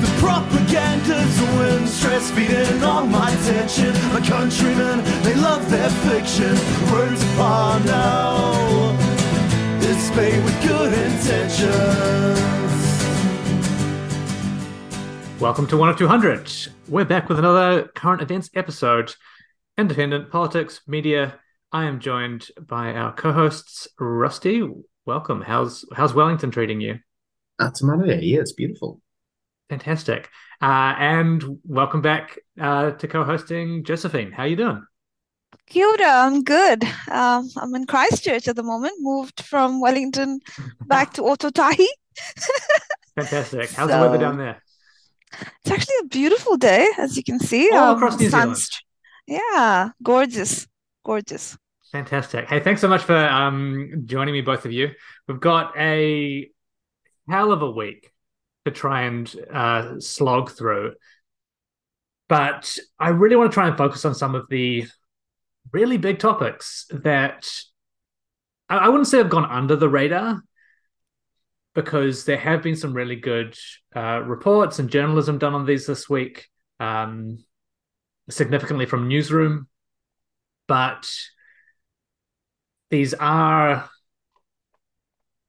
The propaganda's win, stress feeding on my. My countrymen, they love their fiction. Upon now, with good intentions. Welcome to One of 200. We're back with another current events episode. Independent politics, media. I am joined by our co-hosts, Rustie. Welcome. How's how's Wellington treating you? That's Maria. Yeah, it's beautiful. Fantastic. Uh, and welcome back uh, to co-hosting Josephine. How you doing? Kia I'm good. Um, I'm in Christchurch at the moment, moved from Wellington back to Ōtautahi. Fantastic. How's the weather down there? It's actually a beautiful day, as you can see. All Um, across New Zealand. sun's- Yeah, gorgeous, gorgeous. Fantastic. Hey, thanks so much for um, joining me, both of you. We've got a hell of a week to try and uh, slog through. But I really want to try and focus on some of the really big topics that I, I wouldn't say have gone under the radar because there have been some really good uh, reports and journalism done on these this week, um, significantly from Newsroom. But these are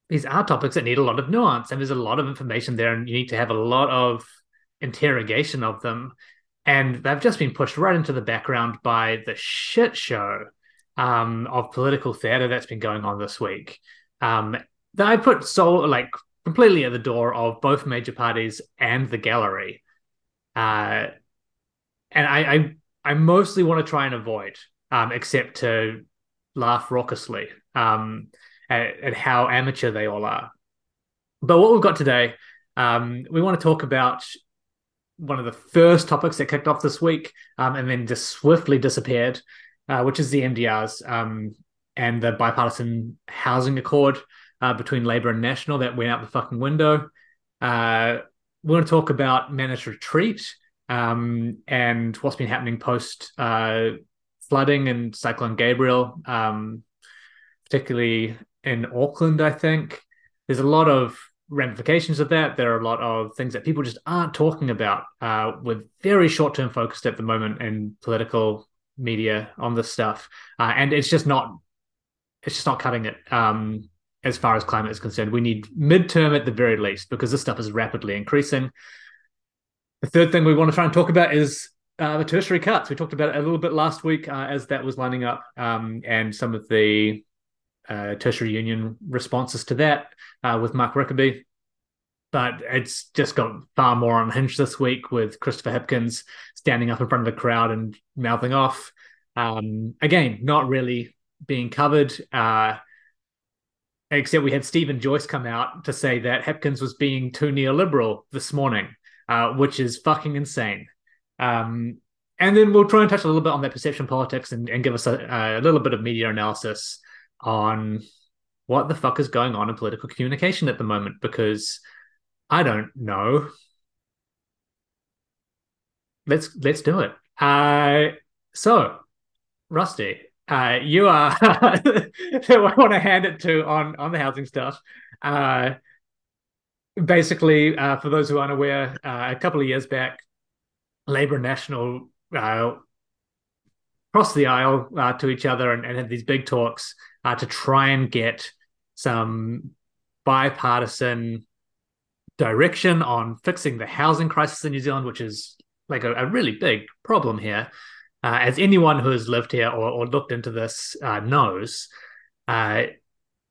these are topics that need a lot of nuance and there's a lot of information there and you need to have a lot of interrogation of them. And they've just been pushed right into the background by the shit show um, of political theater that's been going on this week. Um, that i put so like completely at the door of both major parties and the gallery. Uh, and I, I i mostly want to try and avoid um, except to laugh raucously. Um, at, at how amateur they all are. But what we've got today, um, we want to talk about one of the first topics that kicked off this week um, and then just swiftly disappeared, uh, which is the MDRS um, and the bipartisan housing accord uh, between Labour and National that went out the fucking window. Uh, we want to talk about managed retreat um, and what's been happening post uh, flooding and Cyclone Gabrielle, um, particularly in Auckland, I think. There's a lot of ramifications of that. There are a lot of things that people just aren't talking about uh, with very short term focused at the moment in political media on this stuff. Uh, and it's just not it's just not cutting it um, as far as climate is concerned. We need midterm at the very least because this stuff is rapidly increasing. The third thing we want to try and talk about is uh, the tertiary cuts. We talked about it a little bit last week uh, as that was lining up, um, and some of the uh, tertiary union responses to that uh, with Mark Rickaby. But it's just got far more unhinged this week with Christopher Hipkins standing up in front of the crowd and mouthing off. Um, again, not really being covered. Uh, except we had Steven Joyce come out to say that Hipkins was being too neoliberal this morning, uh, which is fucking insane. Um, and then we'll try and touch a little bit on that perception politics and, and give us a, a little bit of media analysis on what the fuck is going on in political communication at the moment because I don't know. Let's let's do it. Uh, so, Rustie, uh, you are I want to hand it to on on the housing stuff. Uh, basically, uh, for those who aren't aware, uh, a couple of years back, Labour National uh, crossed the aisle to each other and, and had these big talks uh, to try and get some bipartisan direction on fixing the housing crisis in New Zealand, which is like a, a really big problem here. Uh, as anyone who has lived here or, or looked into this uh, knows, uh,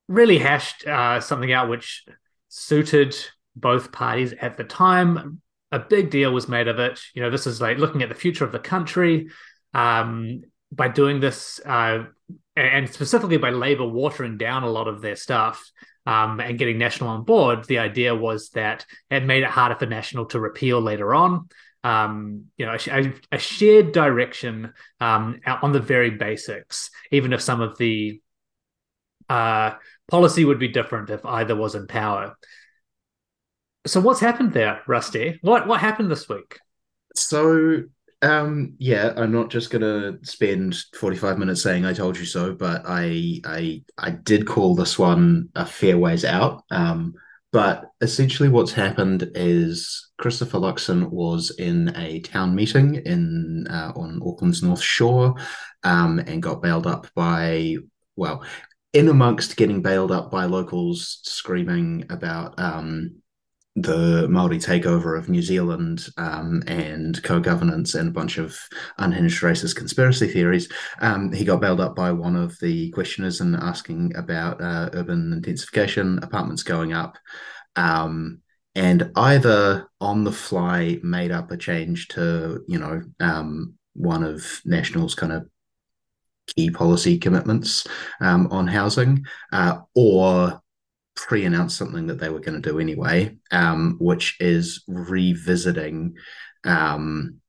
really hashed uh, something out which suited both parties at the time. A big deal was made of it. You know, this is like looking at the future of the country. Um, by doing this, uh, and specifically by Labour watering down a lot of their stuff um, and getting National on board, the idea was that it made it harder for National to repeal later on. Um, you know, a, a shared direction um, on the very basics, even if some of the uh, policy would be different if either was in power. So, what's happened there, Rustie? What what happened this week? So, um, yeah, I'm not just gonna spend 45 minutes saying I told you so, but I I I did call this one a fair ways out. Um, but essentially, what's happened is Christopher Luxon was in a town meeting in uh, on Auckland's North Shore, um, and got bailed up by well, in amongst getting bailed up by locals screaming about um, the Maori takeover of New Zealand um, and co-governance and a bunch of unhinged racist conspiracy theories. Um, he got bailed up by one of the questioners and asking about uh, urban intensification, apartments going up, um, and either on the fly made up a change to you know um, one of National's kind of key policy commitments um, on housing, uh, or pre-announced something that they were going to do anyway, um, which is revisiting um,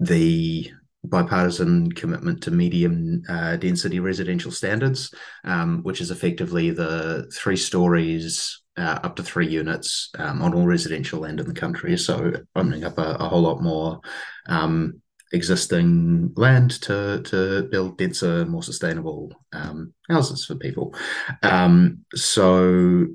the bipartisan commitment to medium uh, density residential standards, um, which is effectively the three stories uh, up to three units um, on all residential land in the country. So opening up a, a whole lot more um, existing land to to build denser, more sustainable um, houses for people. Um, so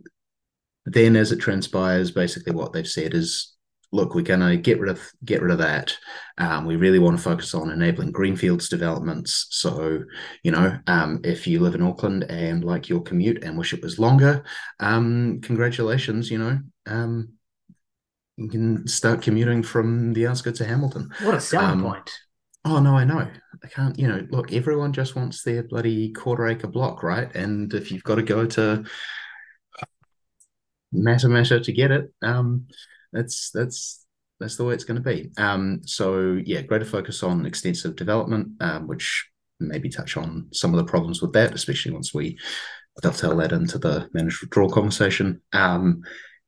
then, as it transpires, basically what they've said is, look, we're going to get rid of get rid of that. Um, we really want to focus on enabling greenfields developments. So, you know, um, if you live in Auckland and like your commute and wish it was longer, um, congratulations. You know, um, you can start commuting from the outskirts of Hamilton. What a selling Um, point. Oh no, I know. I can't. You know, look, everyone just wants their bloody quarter acre block, right? And if you've got to go to Matamata to get it, um, that's that's that's the way it's going to be. Um, so yeah, greater focus on extensive development, um, which maybe touch on some of the problems with that, especially once we dovetail that into the managed withdrawal conversation. Um,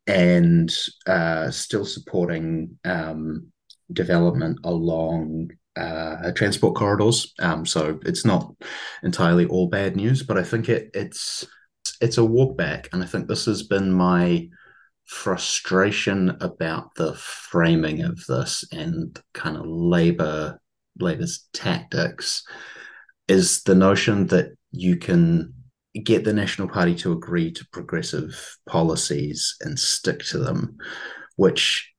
and uh, still supporting um, development along uh, transport corridors. Um, so it's not entirely all bad news, but I think it, it's it's a walk back, and I think this has been my frustration about the framing of this and kind of labor labor's tactics is the notion that you can get the National Party to agree to progressive policies and stick to them, which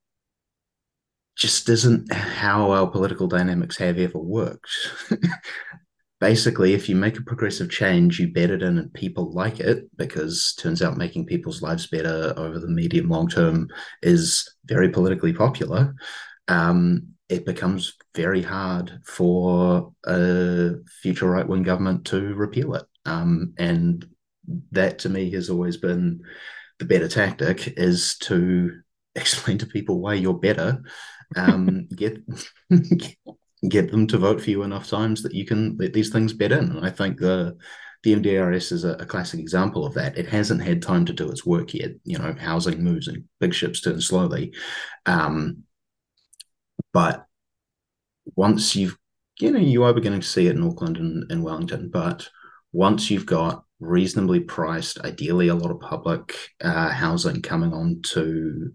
just isn't how our political dynamics have ever worked. Basically, if you make a progressive change, you bet it in and people like it because turns out making people's lives better over the medium long term is very politically popular. Um, it becomes very hard for a future right wing government to repeal it. Um, and that to me has always been the better tactic is to explain to people why you're better. Um, get get them to vote for you enough times that you can let these things bed in. And I think the the MDRS is a, a, classic example of that. It hasn't had time to do its work yet. You know, housing moves and big ships turn slowly. Um, but once you've, you know, you are beginning to see it in Auckland and, and Wellington, but once you've got reasonably priced, ideally a lot of public uh, housing coming on to,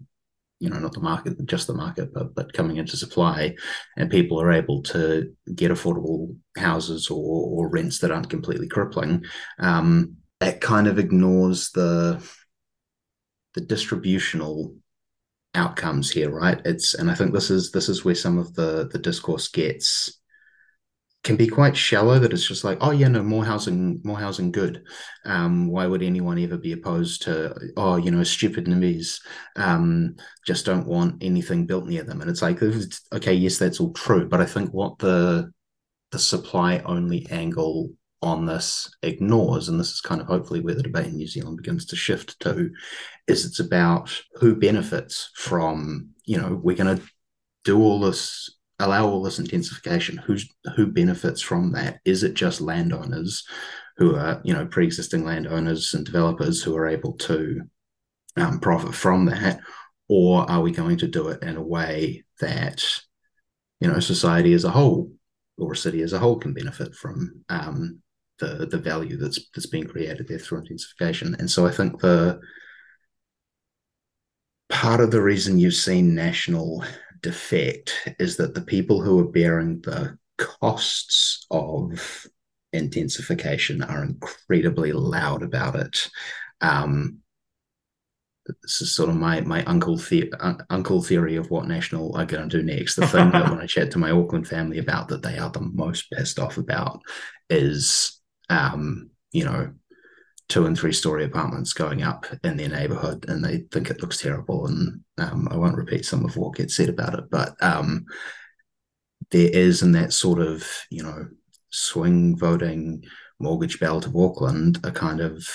you know, not the market, just the market, but but coming into supply, and people are able to get affordable houses or, or rents that aren't completely crippling. Um, that kind of ignores the the distributional outcomes here, right? It's and I think this is this is where some of the the discourse gets can be quite shallow that it's just like oh yeah no more housing more housing good. Um, why would anyone ever be opposed to oh you know stupid nimbys um, just don't want anything built near them? And it's like okay yes that's all true but i think what the the supply only angle on this ignores and this is kind of hopefully where the debate in new zealand begins to shift to is it's about who benefits from you know we're going to do all this allow all this intensification who's who benefits from that? Is it just landowners who are you know pre-existing landowners and developers who are able to um, profit from that? Or are we going to do it in a way that you know society as a whole or a city as a whole can benefit from um, the the value that's that's being created there through intensification? And so i think the part of the reason you've seen national defect is that the people who are bearing the costs of intensification are incredibly loud about it. Um, this is sort of my my uncle the- uh, uncle theory of what national are going to do next. The thing that when I chat to my Auckland family about that they are the most pissed off about is, um, you know, two and three story apartments going up in their neighborhood, and they think it looks terrible. And um, I won't repeat some of what gets said about it, but um, there is in that sort of you know swing voting mortgage belt of Auckland a kind of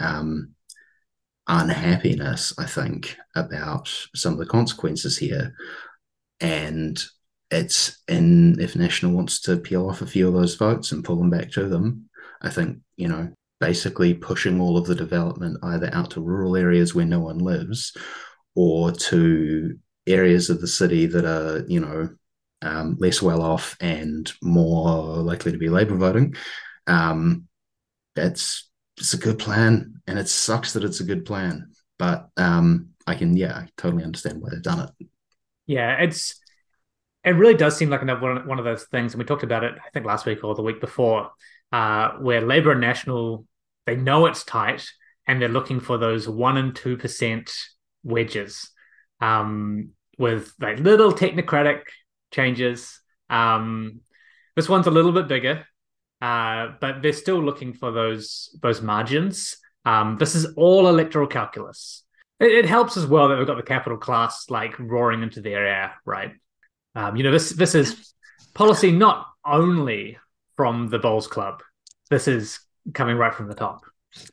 um, unhappiness, I think, about some of the consequences here. And it's in if National wants to peel off a few of those votes and pull them back to them, I think, you know, basically pushing all of the development either out to rural areas where no one lives or to areas of the city that are, you know, um, less well off and more likely to be Labour voting. Um, it's it's a good plan, and it sucks that it's a good plan. But um, I can, yeah, I totally understand why they've done it. Yeah, it's it really does seem like another one of those things, and we talked about it, I think, last week or the week before, uh, where Labour and National they know it's tight, and they're looking for those one and two percent wedges, um, with like little technocratic changes. Um, this one's a little bit bigger, uh, but they're still looking for those those margins. Um, this is all electoral calculus. It, it, helps as well that we've got the capital class like roaring into their air, right? Um, you know, this this is policy not only from the Bowls Club. This is coming right from the top.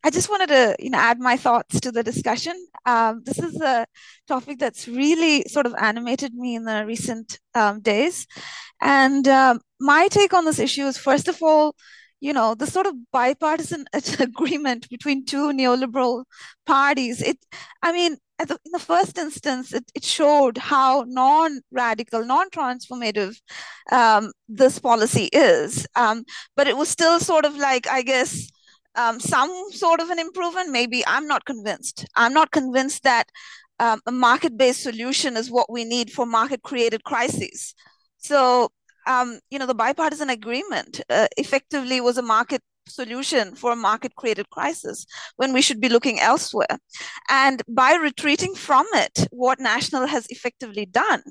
I just wanted to, you know, add my thoughts to the discussion. Um, this is a topic that's really sort of animated me in the recent um, days, and um, my take on this issue is, first of all, you know, the sort of bipartisan agreement between two neoliberal parties. It, I mean, the, in the first instance, it, it showed how non-radical, non-transformative um, this policy is. Um, but it was still sort of like, I guess, um, some sort of an improvement. Maybe I'm not convinced. I'm not convinced that um, a market-based solution is what we need for market-created crises. So um, you know, the bipartisan agreement uh, effectively was a market solution for a market created crisis when we should be looking elsewhere. And by retreating from it, what National has effectively done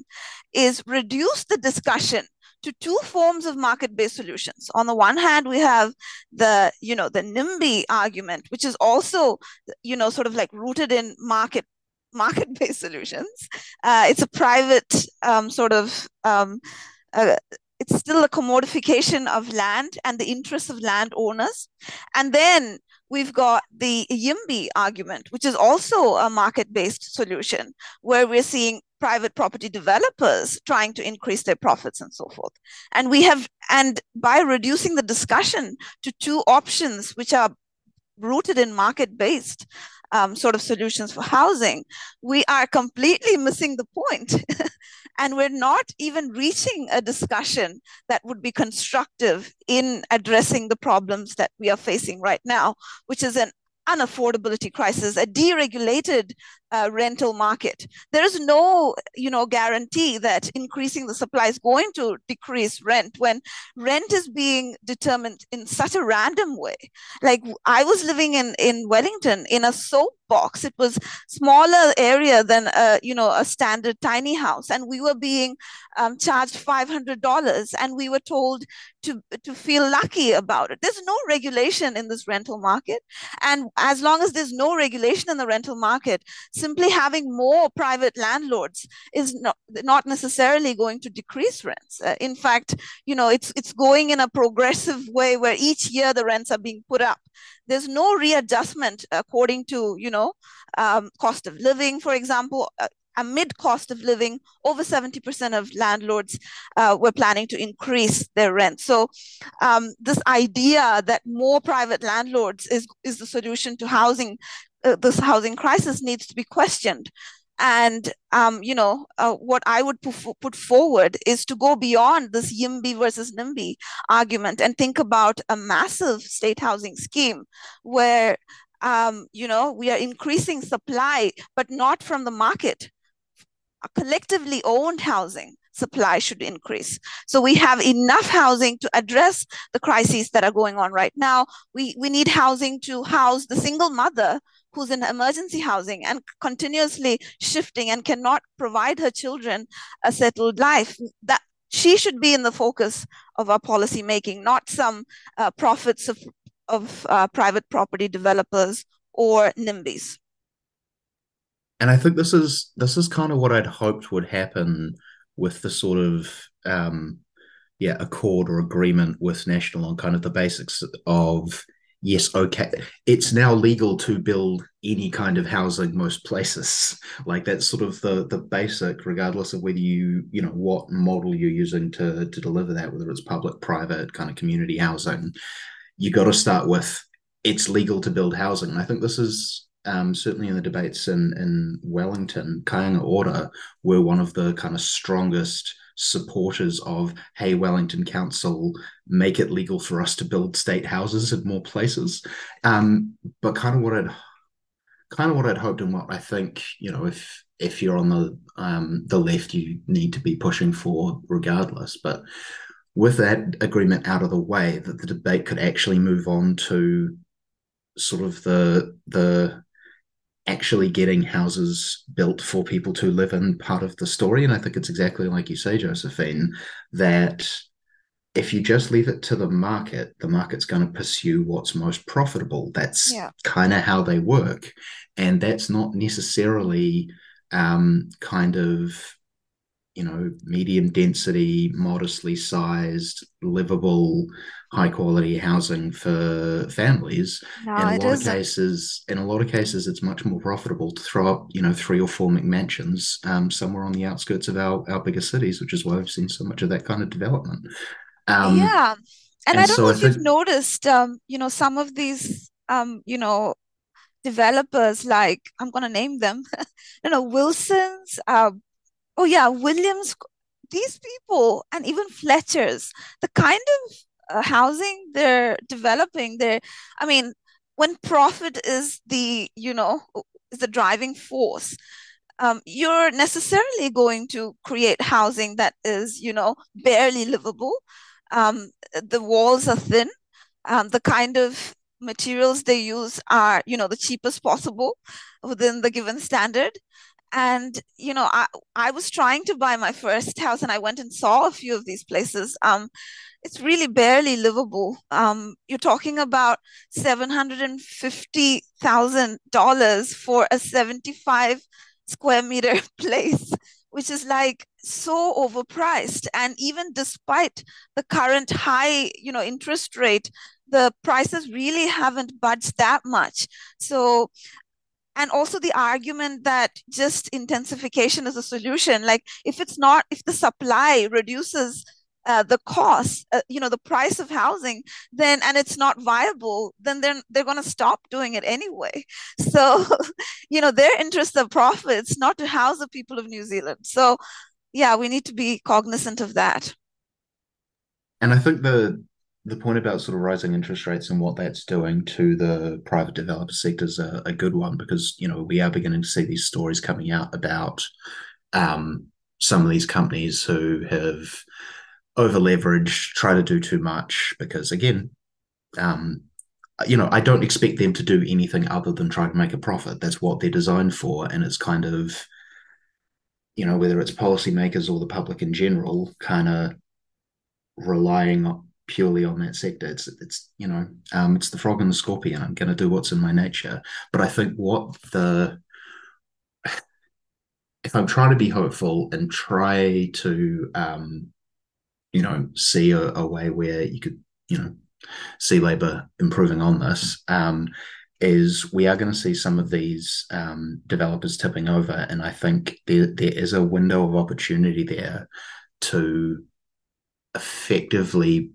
is reduce the discussion to two forms of market-based solutions. On the one hand, we have the, you know, the NIMBY argument, which is also, you know, sort of like rooted in market market-based solutions. Uh, it's a private um, sort of um, uh, it's still a commodification of land and the interests of landowners. And then we've got the YIMBY argument, which is also a market-based solution, where we're seeing private property developers trying to increase their profits and so forth. And we have, and by reducing the discussion to two options, which are rooted in market-based um, sort of solutions for housing, we are completely missing the point. and we're not even reaching a discussion that would be constructive in addressing the problems that we are facing right now, which is an unaffordability crisis, a deregulated uh, rental market. There is no, you know, guarantee that increasing the supply is going to decrease rent when rent is being determined in such a random way. Like I was living in in Wellington in a soap box. It was smaller area than a, you know a standard tiny house, and we were being um, charged five hundred dollars, and we were told to to feel lucky about it. There's no regulation in this rental market, and as long as there's no regulation in the rental market, simply having more private landlords is not not necessarily going to decrease rents. Uh, in fact, you know it's it's going in a progressive way where each year the rents are being put up there's no readjustment according to you know um, cost of living for example. Uh, amid cost of living over 70% of landlords uh, were planning to increase their rent. So um, this idea that more private landlords is, is the solution to housing uh, this housing crisis needs to be questioned and um, you know, uh, what I would put forward is to go beyond this YIMBY versus NIMBY argument and think about a massive state housing scheme where um, you know we are increasing supply, but not from the market. Collectively owned housing supply should increase. So we have enough housing to address the crises that are going on right now. We we need housing to house the single mother who's in emergency housing and continuously shifting and cannot provide her children a settled life. That she should be in the focus of our policy making, not some uh, profits of of uh, private property developers or NIMBYs. And I think this is this is kind of what I'd hoped would happen with the sort of um, yeah accord or agreement with National on kind of the basics of yes, okay, it's now legal to build any kind of housing most places. Like that's sort of the the basic, regardless of whether you you know what model you're using to to deliver that, whether it's public, private, kind of community housing. You got to start with it's legal to build housing. And I think this is um, certainly in the debates in in Wellington, Kāinga Ora were one of the kind of strongest supporters of hey wellington council make it legal for us to build state houses in more places. Um, but kind of what i'd kind of what i'd hoped and what i think you know if if you're on the um, the left you need to be pushing for regardless. But with that agreement out of the way that the debate could actually move on to sort of the the actually getting houses built for people to live in part of the story. And I think it's exactly like you say, Josephine, that if you just leave it to the market, the market's going to pursue what's most profitable. That's yeah. kind of how they work. And that's not necessarily um, kind of you know, medium density, modestly sized, livable, high quality housing for families. No, in a lot isn't. of cases, in a lot of cases, it's much more profitable to throw up, you know, three or four McMansions um, somewhere on the outskirts of our, our bigger cities, which is why we've seen so much of that kind of development. Um, yeah. And, and, I don't so know if, you've noticed, um, you know, some of these, um, you know, developers like I'm going to name them, you know, Wilson's, uh, oh yeah, Williams, these people, and even Fletcher's, the kind of uh, housing they're developing, they're, I mean, when profit is the, you know, is the driving force, um, you're necessarily going to create housing that is, you know, barely livable. Um, the walls are thin. Um, the kind of materials they use are, you know, the cheapest possible within the given standard and you know i i was trying to buy my first house and i went and saw a few of these places. Um it's really barely livable. Um you're talking about $750,000 for a 75 square meter place which is like so overpriced. And even despite the current high you know interest rate the prices really haven't budged that much. So and also the argument that just intensification is a solution. Like if it's not if the supply reduces uh, the cost uh, you know the price of housing then and it's not viable then they're they're going to stop doing it anyway. So you know their interest of profits not to house the people of new zealand. So yeah we need to be cognizant of that. And i think the the point about sort of rising interest rates and what that's doing to the private developer sector is a, a good one because you know we are beginning to see these stories coming out about um, some of these companies who have over leveraged, try to do too much because again, um, you know, I don't expect them to do anything other than try to make a profit. That's what they're designed for, and it's kind of you know whether it's policymakers or the public in general, kind of relying purely on that sector. It's it's you know um, it's the frog and the scorpion. I'm going to do what's in my nature. But I think what the if I'm trying to be hopeful and try to um, you know see a, a, way where you could you know see Labour improving on this. Um, is we are going to see some of these um, developers tipping over, and I think there there is a window of opportunity there to effectively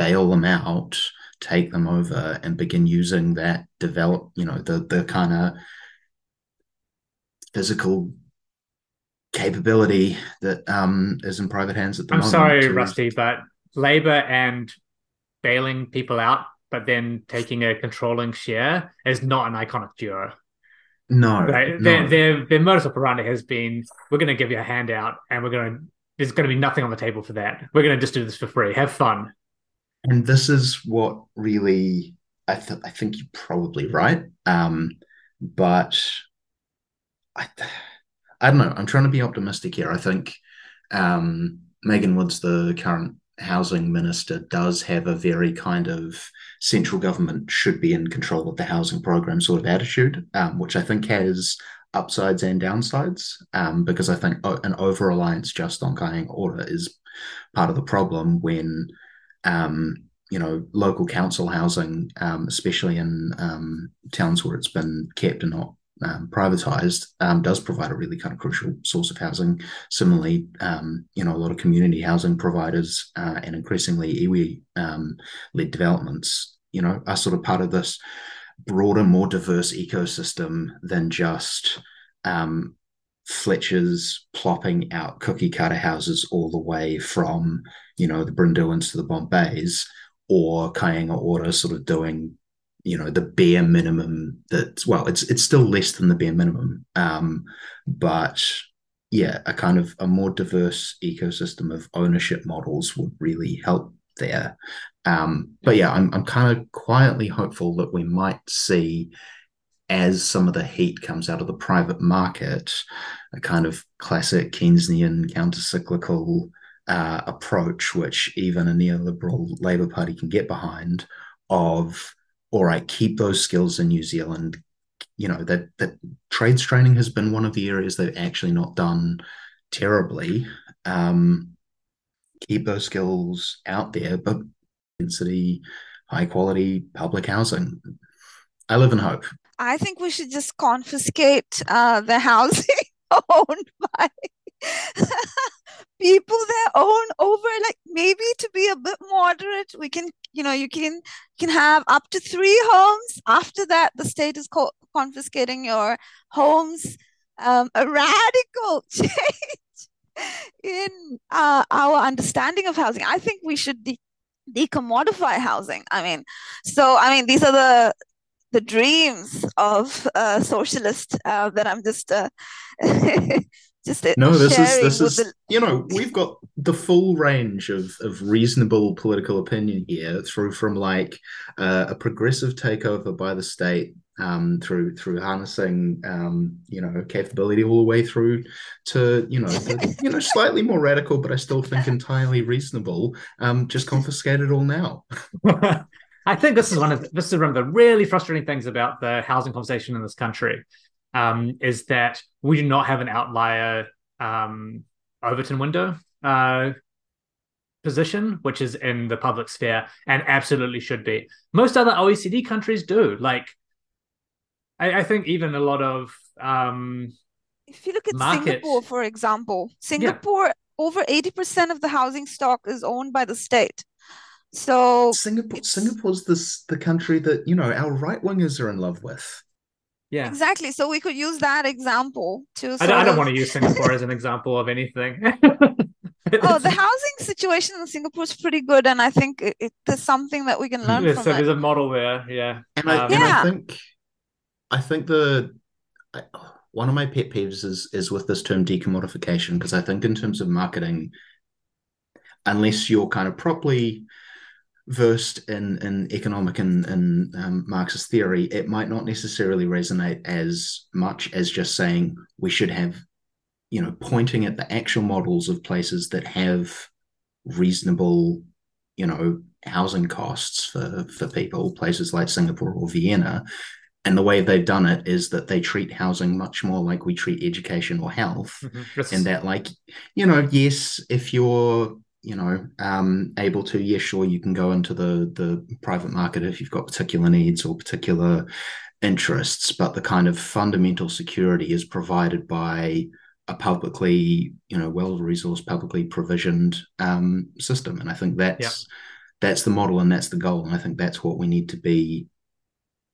bail them out, take them over, and begin using that develop, you know, the the kind of physical capability that um, is in private hands at the I'm moment. I'm sorry. Rustie, but labor and bailing people out, but then taking a controlling share is not an iconic duo. No, right? no. Their, their their modus operandi has been: we're going to give you a handout, and we're going to there's going to be nothing on the table for that. We're going to just do this for free. Have fun. And this is what really I, th- I think you're probably right. Um, but I, I don't know. I'm trying to be optimistic here. I think um, Megan Woods, the current housing minister, does have a very kind of central government should be in control of the housing program sort of attitude, um, which I think has upsides and downsides. Um, because I think an over reliance just on Kāinga Ora is part of the problem when um, you know, local council housing, um, especially in um, towns where it's been kept and not um, privatized, um, does provide a really kind of crucial source of housing. Similarly, um, you know, a lot of community housing providers uh, and increasingly iwi um, led developments, you know, are sort of part of this broader, more diverse ecosystem than just Fletcher's plopping out cookie cutter houses all the way from, you know, the Brynderwyns to the Bombays or Kāinga Ora sort of doing, you know, the bare minimum that well, it's it's still less than the bare minimum. Um, but yeah, a kind of a more diverse ecosystem of ownership models would really help there. Um, but yeah, I'm I'm kind of quietly hopeful that we might see as some of the heat comes out of the private market, a kind of classic Keynesian counter-cyclical uh, approach, which even a neoliberal Labour Party can get behind, of all right, keep those skills in New Zealand. You know that that trades training has been one of the areas they've actually not done terribly. Um, keep those skills out there, but density, high quality public housing. I live in hope. I think we should just confiscate uh, the housing owned by people that own over like maybe to be a bit moderate we can you know you can can have up to three homes. After that the state is co- confiscating your homes. Um, a radical change in uh, our understanding of housing. I think we should de- decommodify housing. I mean so i mean these are the the dreams of a socialist uh, that i'm just uh, just no this is this is the... you know we've got the full range of of reasonable political opinion here through from like uh, a progressive takeover by the state um, through through harnessing um, you know capability all the way through to you know the, you know slightly more radical but I still think entirely reasonable um, just confiscate it all now I think this is one of the, this is one of the really frustrating things about the housing conversation in this country um, is that we do not have an outlier um, Overton window uh, position, which is in the public sphere and absolutely should be. Most other OECD countries do. Like, I, I think even a lot of. Um, if you look at. Singapore, for example, Singapore, yeah. over 80% of the housing stock is owned by the state. So Singapore, Singapore's this the country that you know our right wingers are in love with. Yeah, exactly. So we could use that example to. I don't, I don't want to use Singapore as an example of anything. oh, the housing situation in Singapore is pretty good, and I think it, it, there's something that we can learn yeah, from so it. there's a model there, yeah. And I, um, and yeah. I think, I think the I, one of my pet peeves is is with this term decommodification because I think in terms of marketing, unless you're kind of properly versed in in economic and, and um, Marxist theory, it might not necessarily resonate as much as just saying we should have, you know, pointing at the actual models of places that have reasonable, you know, housing costs for for people, places like Singapore or Vienna. And the way they've done it is that they treat housing much more like we treat education or health. Mm-hmm. And that, like, you know, yes, if you're you know um, able to yeah sure you can go into the the private market if you've got particular needs or particular interests but the kind of fundamental security is provided by a publicly you know well resourced publicly provisioned um, system. And i think that's that's the model and that's the goal. And i think that's what we need to be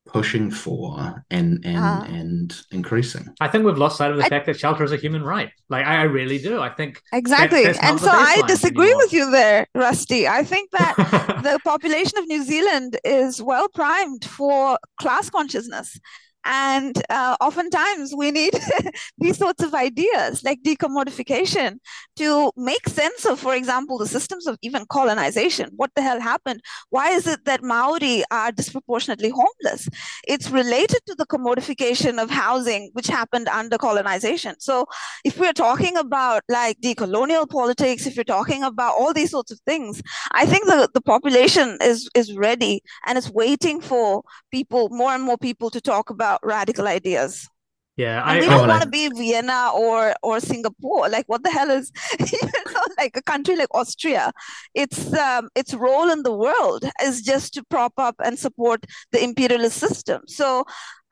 pushing for and and uh, and increasing. I think we've lost sight of the I, fact that shelter is a human right. Like I, I really do. I think exactly. That, and so I disagree anymore. with you there, Rustie. I think that the population of New Zealand is well primed for class consciousness. And uh, oftentimes we need these sorts of ideas like decommodification to make sense of, for example, the systems of even colonization. What the hell happened? Why is it that Maori are disproportionately homeless? It's related to the commodification of housing, which happened under colonization. So if we're talking about like decolonial politics, if you're talking about all these sorts of things, I think the, the population is, is ready and is waiting for people, more and more people to talk about radical ideas. Yeah, And I, we I don't wanna- be Vienna or or Singapore. Like, what the hell is you know, like a country like Austria? Its um, its role in the world is just to prop up and support the imperialist system. So,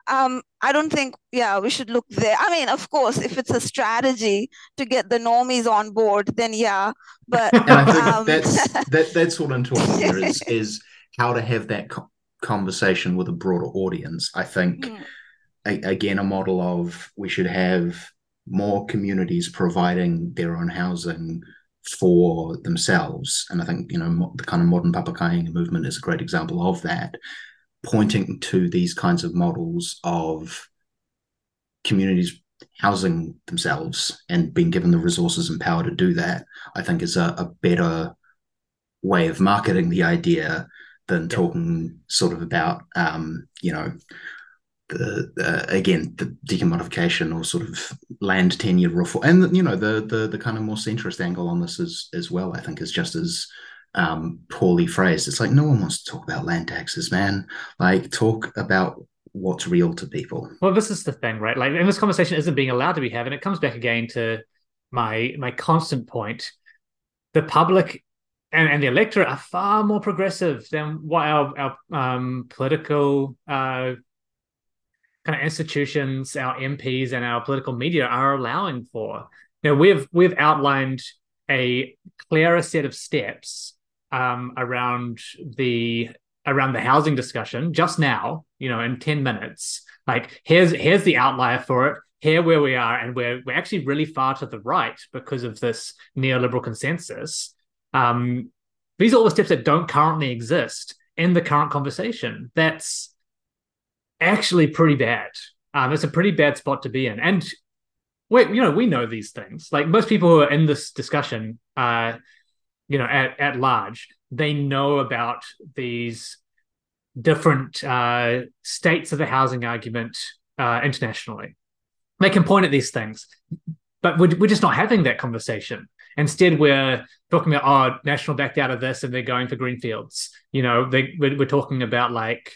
um, I don't think, yeah, we should look there. I mean, of course, if it's a strategy to get the normies on board, then yeah. But and I think um, that's that that's all into it here is is how to have that co- conversation with a broader audience. I think Mm. a, again a model of we should have more communities providing their own housing for themselves, and I think you know the kind of modern Papakainga movement is a great example of that, pointing to these kinds of models of communities housing themselves and being given the resources and power to do that. I think is a, a better way of marketing the idea than talking sort of about um, you know the, the again the decommodification or sort of land tenure reform and you know the the the kind of more centrist angle on this as as well I think is just as um, poorly phrased. It's like no one wants to talk about land taxes, man. Like talk about what's real to people. Well, this is the thing, right? Like, and this conversation isn't being allowed to be had, and it comes back again to my my constant point: the public and, and the electorate are far more progressive than what our our um, political uh, kind of institutions, our MPs, and our political media are allowing for. You know, we've we've outlined a clearer set of steps um, around the around the housing discussion just now, you know, in 10 minutes. Like here's here's the outlier for it. Here where we are, and we're we're actually really far to the right because of this neoliberal consensus. Um, these are all the steps that don't currently exist in the current conversation. That's actually pretty bad. Um, it's a pretty bad spot to be in. And wait, you know, we know these things. Like most people who are in this discussion, uh, you know, at, at large, they know about these different uh, states of the housing argument uh, internationally. They can point at these things, but we're, we're just not having that conversation. Instead, we're talking about, oh, National backed out of this and they're going for greenfields. You know, they, we're, we're talking about like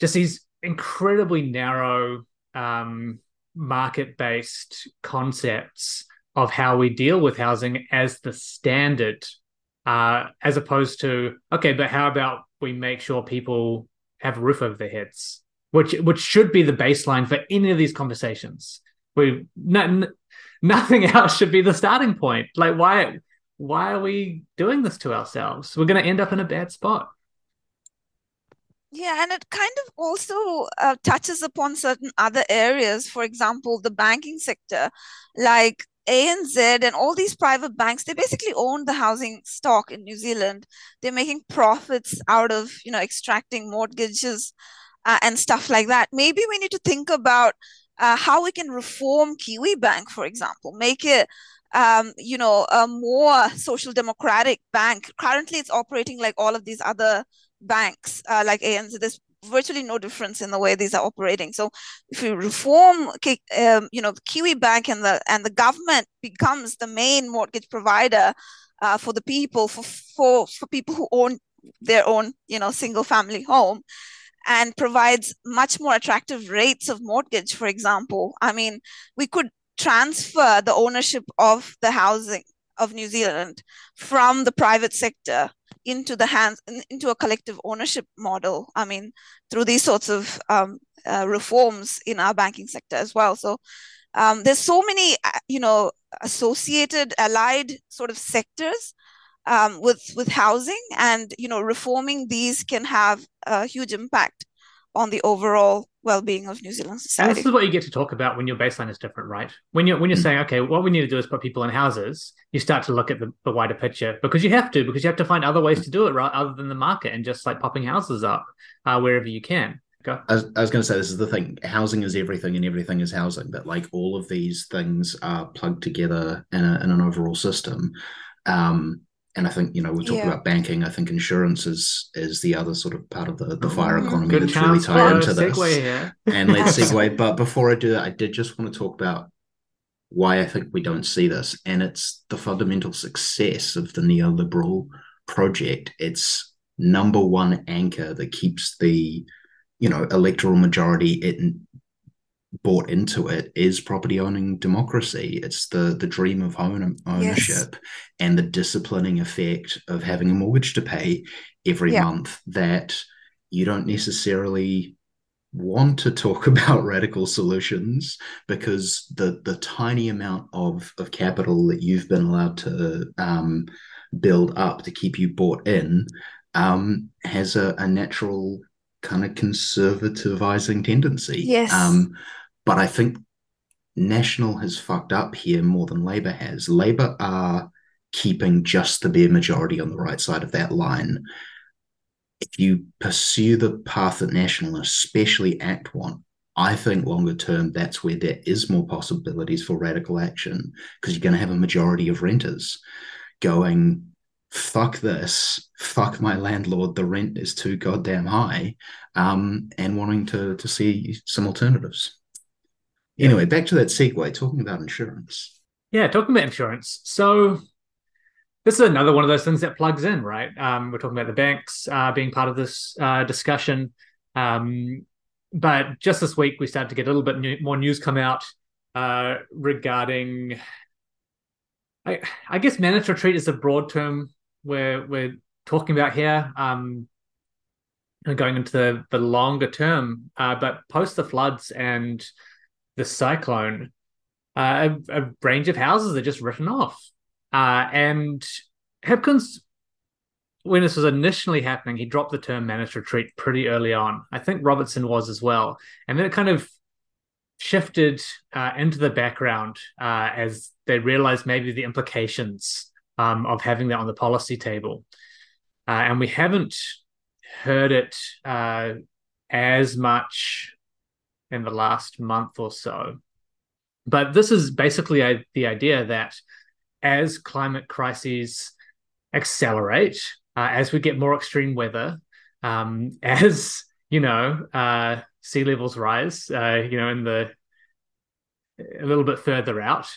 just these incredibly narrow um, market based concepts of how we deal with housing as the standard uh, as opposed to okay, but how about we make sure people have a roof over their heads, which which should be the baseline for any of these conversations. We no, n- nothing else should be the starting point. Like why why are we doing this to ourselves? We're going to end up in a bad spot. Yeah, and it kind of also uh, touches upon certain other areas. For example, the banking sector, like ANZ and all these private banks, they basically own the housing stock in New Zealand. They're making profits out of, you know, extracting mortgages uh, and stuff like that. Maybe we need to think about uh, how we can reform Kiwi Bank, for example, make it um, you know, a more social democratic bank. Currently, it's operating like all of these other banks, uh, like ANZ. There's virtually no difference in the way these are operating. So, if we reform, um, you know, Kiwi Bank and the and the government becomes the main mortgage provider uh, for the people, for for for people who own their own, you know, single family home and provides much more attractive rates of mortgage for example. I mean we could transfer the ownership of the housing of new zealand from the private sector into the hands into a collective ownership model i mean through these sorts of um, uh, reforms in our banking sector as well. So um, there's so many uh, you know associated allied sort of sectors um, with with housing and you know reforming these can have a huge impact on the overall well-being of New Zealand And society. this is what you get to talk about when your baseline is different, right? When you're when you're Mm. saying, okay, what we need to do is put people in houses, you start to look at the, the wider picture because you have to, because you have to find other ways to do it, right? Other than the market and just like popping houses up uh, wherever you can. Go. I was, was going to say this is the thing: housing is everything, and everything is housing. But like all of these things are plugged together in, a, in an overall system. Um, and I think you know we talked Yeah. about banking. I think insurance is is the other sort of part of the, the fire Mhm. economy Good that's really tied into this. segue here. And let's segue. But before I do that, I did just want to talk about why I think we don't see this, and it's the fundamental success of the neoliberal project. It's number one anchor that keeps the you know electoral majority in bought into it is property owning democracy. It's the the dream of home ownership and the disciplining effect of having a mortgage to pay every Yeah. month that you don't necessarily want to talk about radical solutions because the the tiny amount of of capital that you've been allowed to um, build up to keep you bought in um, has a, a natural kind of conservativizing tendency. Yes. Um, but I think National has fucked up here more than Labour has. Labour are keeping just the bare majority on the right side of that line. If you pursue the path that National, especially Act want, I think longer term that's where there is more possibilities for radical action because you're going to have a majority of renters going, fuck this, fuck my landlord, the rent is too goddamn high, um, and wanting to to see some alternatives. Yeah. Anyway, back to that segue, talking about insurance. Yeah, talking about insurance. So this is another one of those things that plugs in, right? Um, we're talking about the banks uh, being part of this uh, discussion. Um, but just this week, we started to get a little bit new, more news come out uh, regarding, I, I guess, managed retreat is a broad term we're we're talking about here. Um, and going into the the longer term, uh, but post the floods and the cyclone, uh, a, a range of houses are just written off. Uh, and Hipkins, when this was initially happening, he dropped the term managed retreat pretty early on. I think Robertson was as well. And then it kind of shifted uh, into the background uh, as they realized maybe the implications um, of having that on the policy table. Uh, and we haven't heard it uh, as much in the last month or so. But this is basically a, the idea that as climate crises accelerate, uh, as we get more extreme weather, um, as you know, uh, sea levels rise, uh, you know, in the a little bit further out,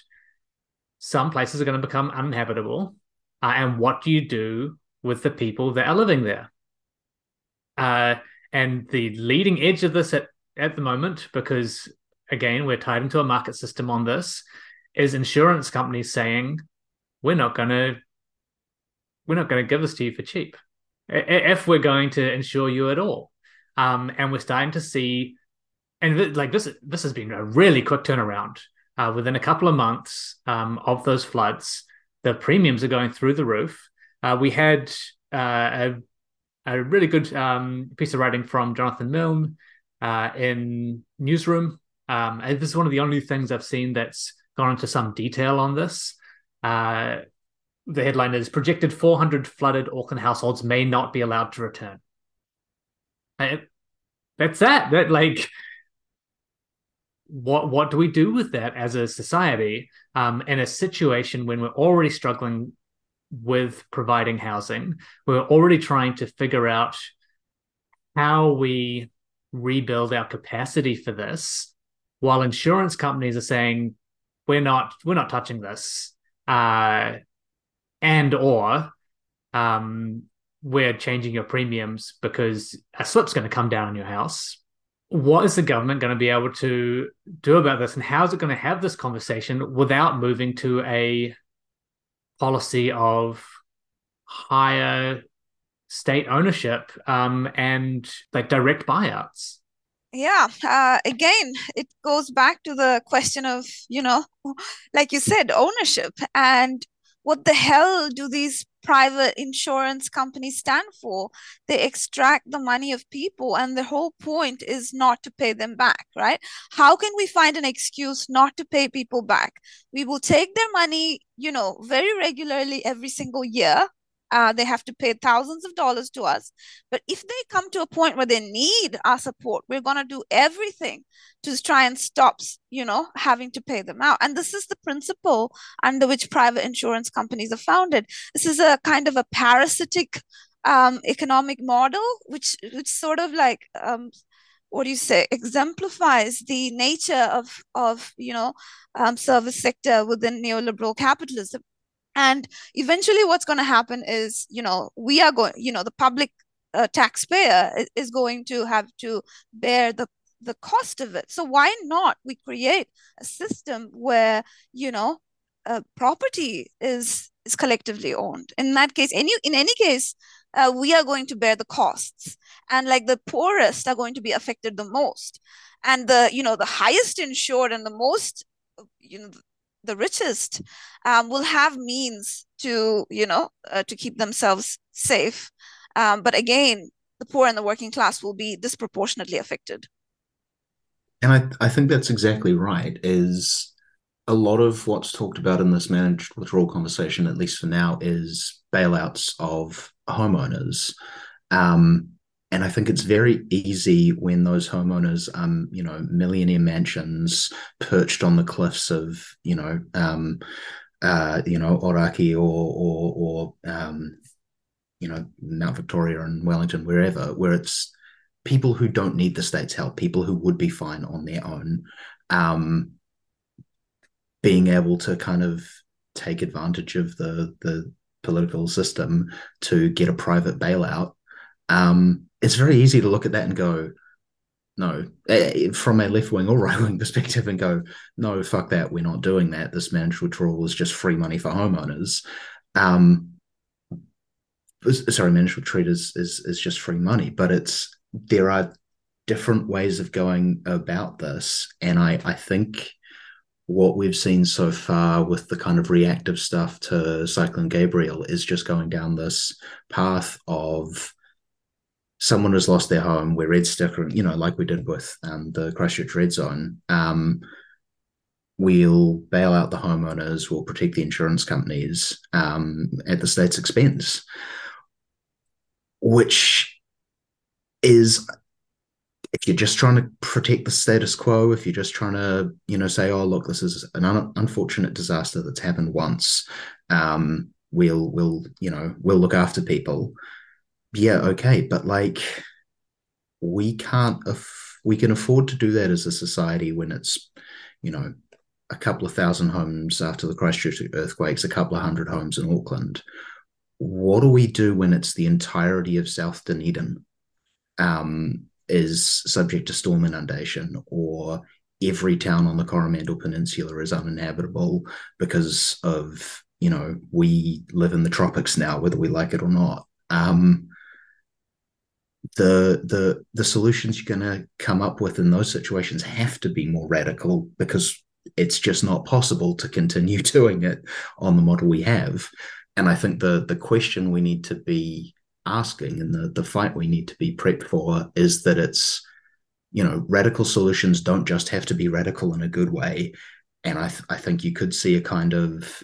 some places are going to become uninhabitable. Uh, and what do you do with the people that are living there? Uh, and the leading edge of this at, at the moment, because again, we're tied into a market system on this, is insurance companies saying, we're not going to we're not going to give this to you for cheap if we're going to insure you at all. Um, and we're starting to see and th- like this this has been a really quick turnaround. Uh, within a couple of months um, of those floods the premiums are going through the roof. Uh, we had uh, a, a really good um, piece of writing from jonathan milne uh, in newsroom um, and this is one of the only things i've seen that's gone into some detail on this uh, the headline is projected 400 flooded Auckland households may not be allowed to return. And that's that. That like, what what do we do with that as a society um, in a situation when we're already struggling with providing housing? We're already trying to figure out how we rebuild our capacity for this, while insurance companies are saying we're not we're not touching this. Uh, and or um, we're changing your premiums because a slip's going to come down on your house. What is the government going to be able to do about this, and how is it going to have this conversation without moving to a policy of higher state ownership um, and like direct buyouts? yeah uh, again it goes back to the question of you know like you said ownership. And what the hell do these private insurance companies stand for? They extract the money of people and the whole point is not to pay them back right? How can we find an excuse not to pay people back? We will take their money you know very regularly every single year Uh, they have to pay thousands of dollars to us. But if they come to a point where they need our support, we're going to do everything to try and stop, you know, having to pay them out. And this is the principle under which private insurance companies are founded. This is a kind of a parasitic um, economic model, which which sort of like um, what do you say exemplifies the nature of of you know um, service sector within neoliberal capitalism and eventually what's going to happen is you know we are going you know the public uh, taxpayer is going to have to bear the the cost of it. So why not we create a system where you know uh, property is is collectively owned? In that case any in any case uh, we are going to bear the costs. And like the poorest are going to be affected the most. And the you know the highest insured and the most you know the richest um, will have means to you know uh, to keep themselves safe. Um, but again the poor and the working class will be disproportionately affected. And I, I think that's exactly right is a lot of what's talked about in this managed withdrawal conversation at least for now is bailouts of homeowners. Um, and I think it's very easy when those homeowners, um, you know, millionaire mansions perched on the cliffs of, you know, um, uh, you know, Ōrākei or or, or um, you know, Mount Victoria and Wellington, wherever, where it's people who don't need the state's help, people who would be fine on their own, um, being able to kind of take advantage of the the political system to get a private bailout um, it's very easy to look at that and go, no, from a left wing or right wing perspective, and go, no, fuck that, we're not doing that. This managed withdrawal is just free money for homeowners. Um, sorry, managed retreat is, is is just free money, but it's there are different ways of going about this, and I I think what we've seen so far with the kind of reactive stuff to Cyclone Gabrielle is just going down this path of someone has lost their home, we're red sticker, you know, like we did with um, the Christchurch Red Zone. Um, we'll bail out the homeowners, we'll protect the insurance companies um, at the state's expense, which is if you're just trying to protect the status quo, if you're just trying to, you know, say, oh, look, this is an un- unfortunate disaster that's happened once, um, we'll, we'll, you know, we'll look after people yeah, okay, but like we can't aff- we can afford to do that as a society when it's you know a couple of thousand homes after the Christchurch earthquakes, a couple of hundred homes in Auckland. What do we do when it's the entirety of South Dunedin um, is subject to storm inundation, or every town on the Coromandel Peninsula is uninhabitable because of you know we live in the tropics now, whether we like it or not. Um, the the the solutions you're going to come up with in those situations have to be more radical because it's just not possible to continue doing it on the model we have. And i think the the question we need to be asking and the the fight we need to be prepped for is that it's you know radical solutions don't just have to be radical in a good way. And i th- i think you could see a kind of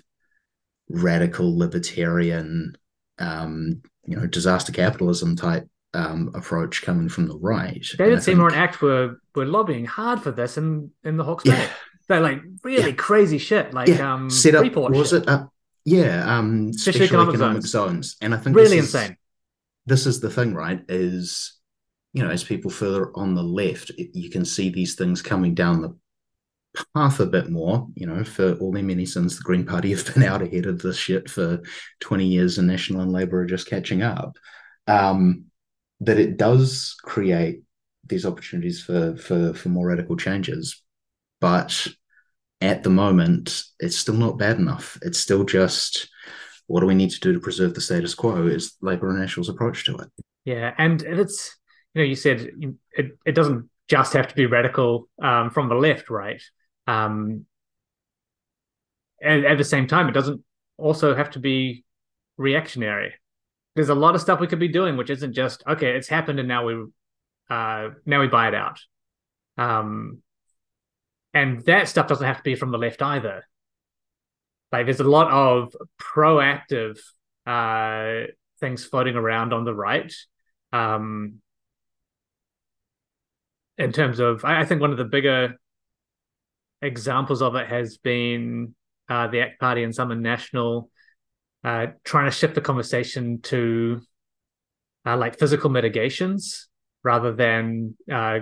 radical libertarian um you know disaster capitalism type um, approach coming from the right. David Seymour think... and ACT were were lobbying hard for this in in the Hawke's Bay. Yeah. They're like really yeah. crazy shit, like yeah. um, set up. Was shit. it? Uh, yeah, um, special, special economic, economic zones. zones. and I think really this is, insane. This is the thing, right? Is you know, as people further on the left, you can see these things coming down the path a bit more. You know, for all their many sins, the Green Party have been out ahead of this shit for twenty years, and National and Labour are just catching up. Um, that it does create these opportunities for for for more radical changes, but at the moment it's still not bad enough. It's still just what do we need to do to preserve the status quo is Labour and National's approach to it. Yeah, and it's you know you said it it doesn't just have to be radical um, from the left, right? Um, and at the same time, it doesn't also have to be reactionary there's a lot of stuff we could be doing, which isn't just okay. It's happened, and now we uh, now we buy it out. Um, and that stuff doesn't have to be from the left either. Like there's a lot of proactive uh, things floating around on the right. Um, in terms of, I, I think one of the bigger examples of it has been uh, the ACT Party and Southern National uh, trying to shift the conversation to uh, like physical mitigations rather than uh,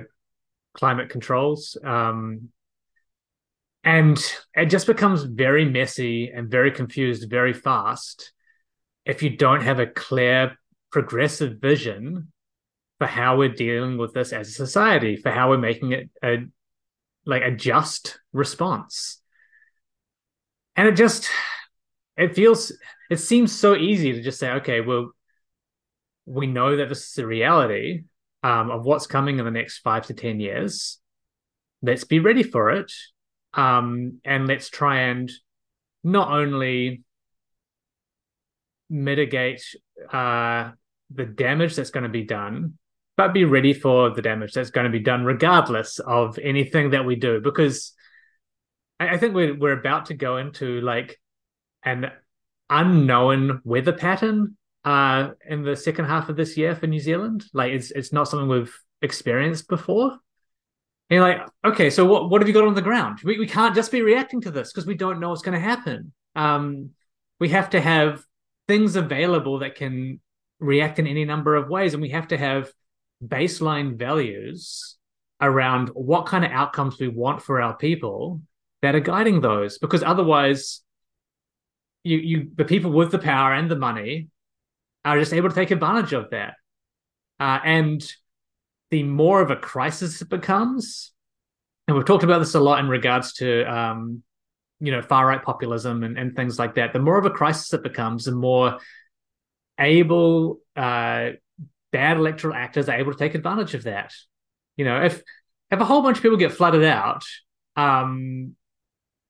climate controls. Um, and it just becomes very messy and very confused very fast if you don't have a clear progressive vision for how we're dealing with this as a society, for how we're making it a like a just response. And it just it feels it seems so easy to just say, okay, well, we know that this is the reality um, of what's coming in the next five to ten years. Let's be ready for it, um, and let's try and not only mitigate uh, the damage that's going to be done, but be ready for the damage that's going to be done, regardless of anything that we do. Because I, I think we're we're about to go into like an unknown weather pattern uh, in the second half of this year for New Zealand. Like it's it's not something we've experienced before. And you're like, okay, so what what have you got on the ground? We we can't just be reacting to this because we don't know what's going to happen. Um, we have to have things available that can react in any number of ways, and we have to have baseline values around what kind of outcomes we want for our people that are guiding those because otherwise you you the people with the power and the money are just able to take advantage of that uh, and the more of a crisis it becomes and we've talked about this a lot in regards to um, you know far right populism and, and things like that the more of a crisis it becomes the more able uh, bad electoral actors are able to take advantage of that. You know, if if a whole bunch of people get flooded out, um,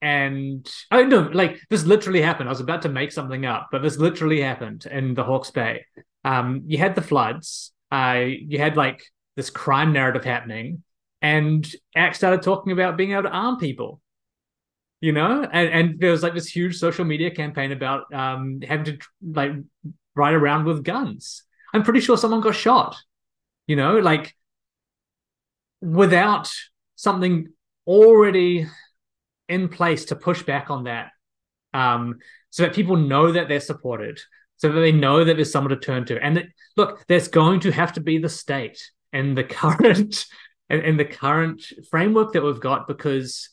and I oh, know, like this literally happened. I was about to make something up, but this literally happened in the Hawke's Bay. Um, you had the floods. Uh, you had like this crime narrative happening, and ACT started talking about being able to arm people. You know, and and there was like this huge social media campaign about um, having to like ride around with guns. I'm pretty sure someone got shot. You know, like without something already in place to push back on that, um, so that people know that they're supported, so that they know that there's someone to turn to. And that, look, there's going to have to be the state and the current and, and the current framework that we've got because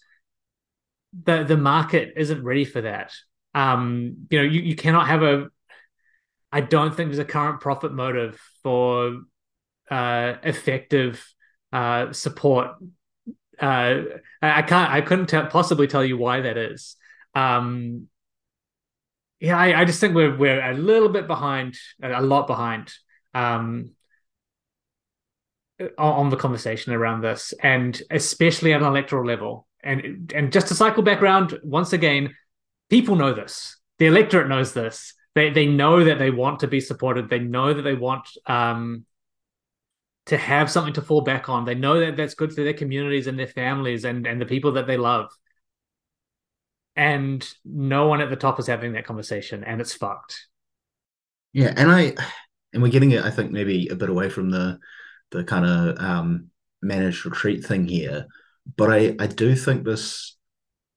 the the market isn't ready for that. Um, you know, you, you cannot have a I don't think there's a current profit motive for uh, effective uh, support. Uh, I can't. I couldn't t- possibly tell you why that is. Um, yeah, I, I, just think we're we're a little bit behind, a lot behind um, on, on the conversation around this, and especially at an electoral level. And and just to cycle back around once again, people know this. The electorate knows this they they know that they want to be supported. They know that they want um, to have something to fall back on. They know that that's good for their communities and their families and and the people that they love. And no one at the top is having that conversation, and it's fucked. Yeah, and I and we're getting it. I think maybe a bit away from the the kind of um, managed retreat thing here, but I I do think this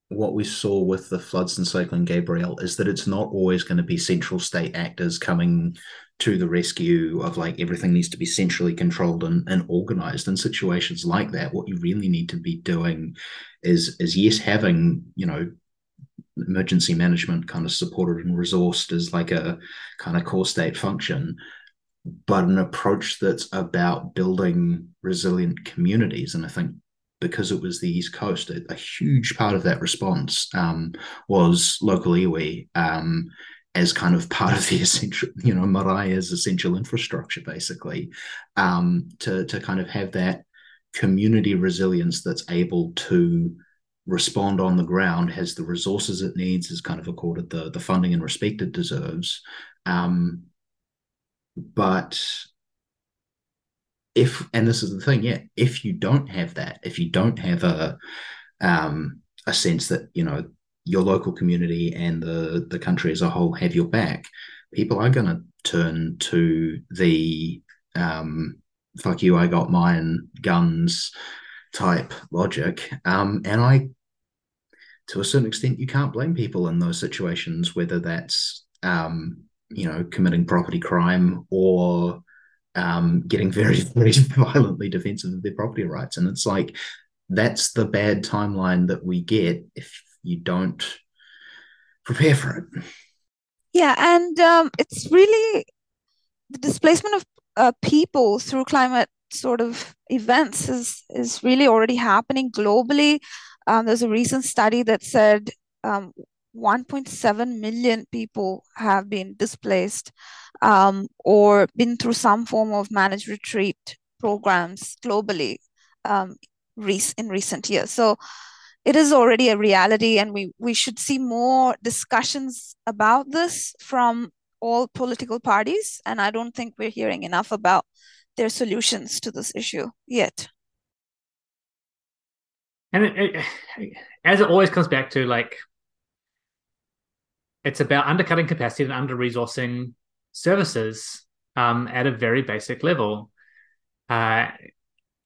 what we saw with the floods and Cyclone Gabrielle is that it's not always going to be central state actors coming to the rescue of like everything needs to be centrally controlled and, and organized in situations like that. What you really need to be doing is is yes having you know emergency management kind of supported and resourced as like a kind of core state function but an approach that's about building resilient communities. And i think because it was the East Coast, a, a huge part of that response um, was local iwi um, as kind of part of the essential, you know, marae as essential infrastructure, basically, um, to, to kind of have that community resilience that's able to respond on the ground, has the resources it needs, is kind of accorded the, the funding and respect it deserves. Um, but if and this is the thing yeah if you don't have that if you don't have a um a sense that you know your local community and the the country as a whole have your back people are going to turn to the um, "fuck you, I got mine" guns type logic, um, and I, to a certain extent, you can't blame people in those situations, whether that's um, you know committing property crime or um, getting very, very violently defensive of their property rights. And it's like that's the bad timeline that we get if you don't prepare for it. Yeah, and um, it's really the displacement of uh, people through climate sort of events is is really already happening globally. Um, there's a recent study that said um, 1.7 million people have been displaced um, or been through some form of managed retreat programs globally um, in recent years. So it is already a reality, and we, we should see more discussions about this from all political parties. And I don't think we're hearing enough about their solutions to this issue yet. And it, it, as it always comes back to, like, it's about undercutting capacity and under resourcing services um, at a very basic level. Uh,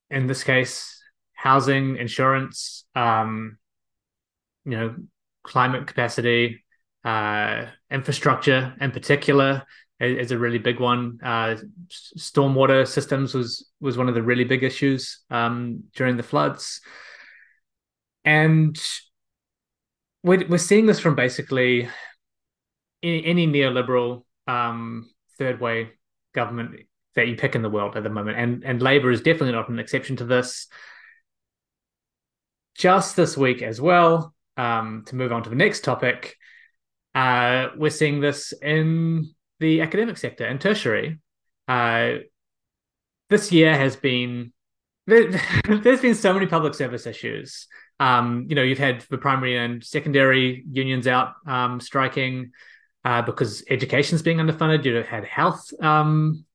in this case, housing, insurance, um, you know, climate capacity, uh, infrastructure in particular is, is, a really big one. Uh, stormwater systems was was one of the really big issues um, during the floods, and we're, we're seeing this from basically any, any neoliberal um, third way government that you pick in the world at the moment, and and Labour is definitely not an exception to this. Just this week as well, um, to move on to the next topic, uh, we're seeing this in the academic sector and tertiary. Uh, this year has been there, has been so many public service issues. Um, you know, you've had the primary and secondary unions out um, striking uh, because education's being underfunded. You had health um,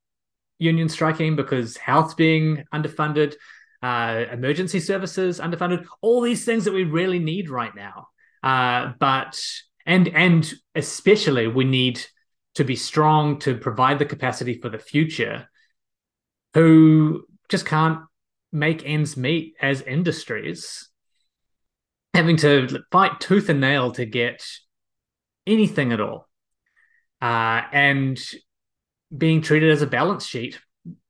union striking because health's being underfunded, uh, emergency services underfunded. All these things that we really need right now. Uh, but and and especially we need to be strong to provide the capacity for the future. Who just can't make ends meet as industries, having to fight tooth and nail to get anything at all uh, and being treated as a balance sheet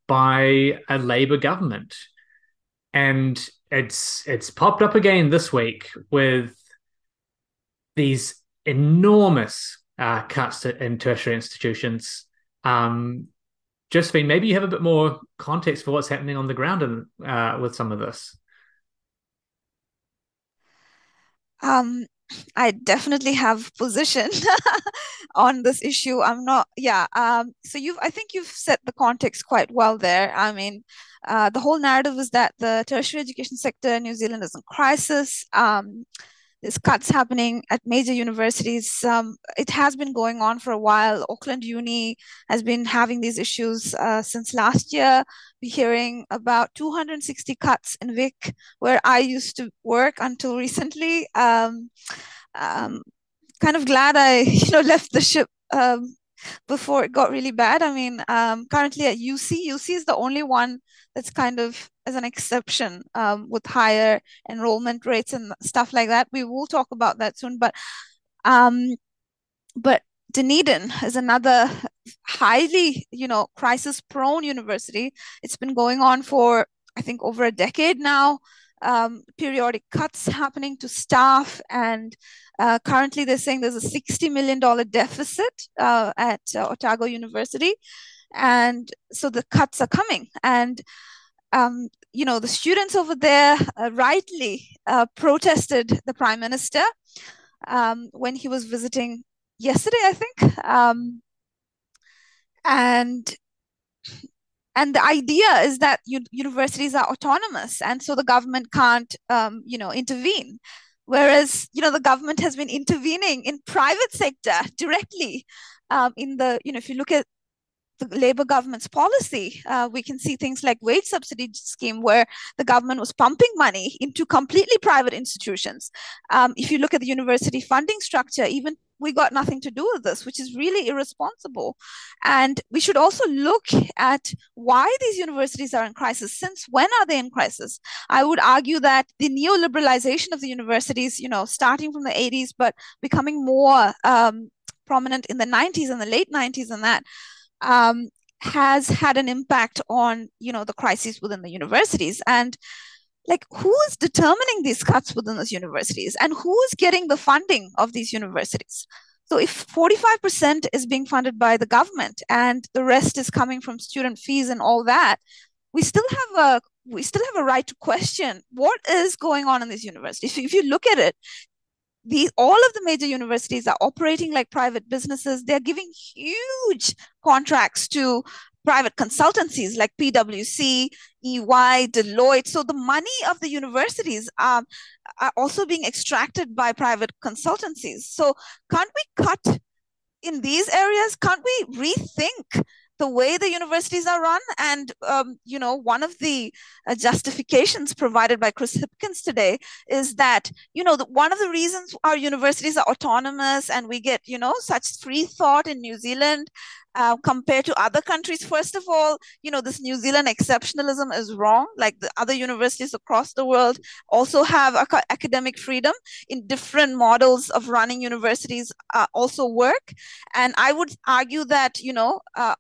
by a Labour government. And it's it's popped up again this week with these enormous uh, cuts in tertiary institutions. Um, Josephine, maybe you have a bit more context for what's happening on the ground and uh, with some of this. Um, I definitely have position on this issue. I'm not, yeah. Um, so you've, I think you've set the context quite well there. I mean, uh, the whole narrative is that the tertiary education sector in New Zealand is in crisis. Um, there's cuts happening at major universities. Um, it has been going on for a while. Auckland Uni has been having these issues uh, since last year. We're hearing about 260 cuts in Vic, where I used to work until recently. Um, um, kind of glad I, you know, left the ship um, before it got really bad. I mean, um, currently at UC, UC is the only one that's kind of as an exception um, with higher enrollment rates and stuff like that. We will talk about that soon, but um, but Dunedin is another highly, you know, crisis-prone university. It's been going on for I think over a decade now. Um, periodic cuts happening to staff, and uh, currently they're saying there's a sixty million dollar deficit uh, at uh, Otago University, and so the cuts are coming. And um, you know, the students over there uh, rightly uh, protested the prime minister um, when he was visiting yesterday, I think. Um, and and the idea is that universities are autonomous, and so the government can't, um, you know, intervene. Whereas, you know, the government has been intervening in private sector directly. Um, in the, you know, if you look at the Labour government's policy. Uh, we can see things like wage subsidy scheme where the government was pumping money into completely private institutions. Um, if you look at the university funding structure, even we got nothing to do with this, which is really irresponsible. And we should also look at why these universities are in crisis. Since when are they in crisis? I would argue that the neoliberalization of the universities, you know, starting from the 80s, but becoming more um, prominent in the 90s and the late 90s and that um, has had an impact on you know the crises within the universities and like who is determining these cuts within those universities? And who is getting the funding of these universities? So if 45% is being funded by the government and the rest is coming from student fees and all that we still have a we still have a right to question what is going on in these universities. So if you look at it these all of the major universities are operating like private businesses. They're giving huge contracts to private consultancies like PwC, EY, Deloitte. So the money of the universities are, are also being extracted by private consultancies. So can't we cut in these areas? Can't we rethink the way the universities are run. And, um, you know, one of the uh, justifications provided by Chris Hipkins today is that, you know, the, one of the reasons our universities are autonomous and we get, you know, such free thought in New Zealand uh, compared to other countries. First of all, you know, this New Zealand exceptionalism is wrong. Like the other universities across the world also have ac- academic freedom in different models of running universities uh, also work. And I would argue that, you know, uh,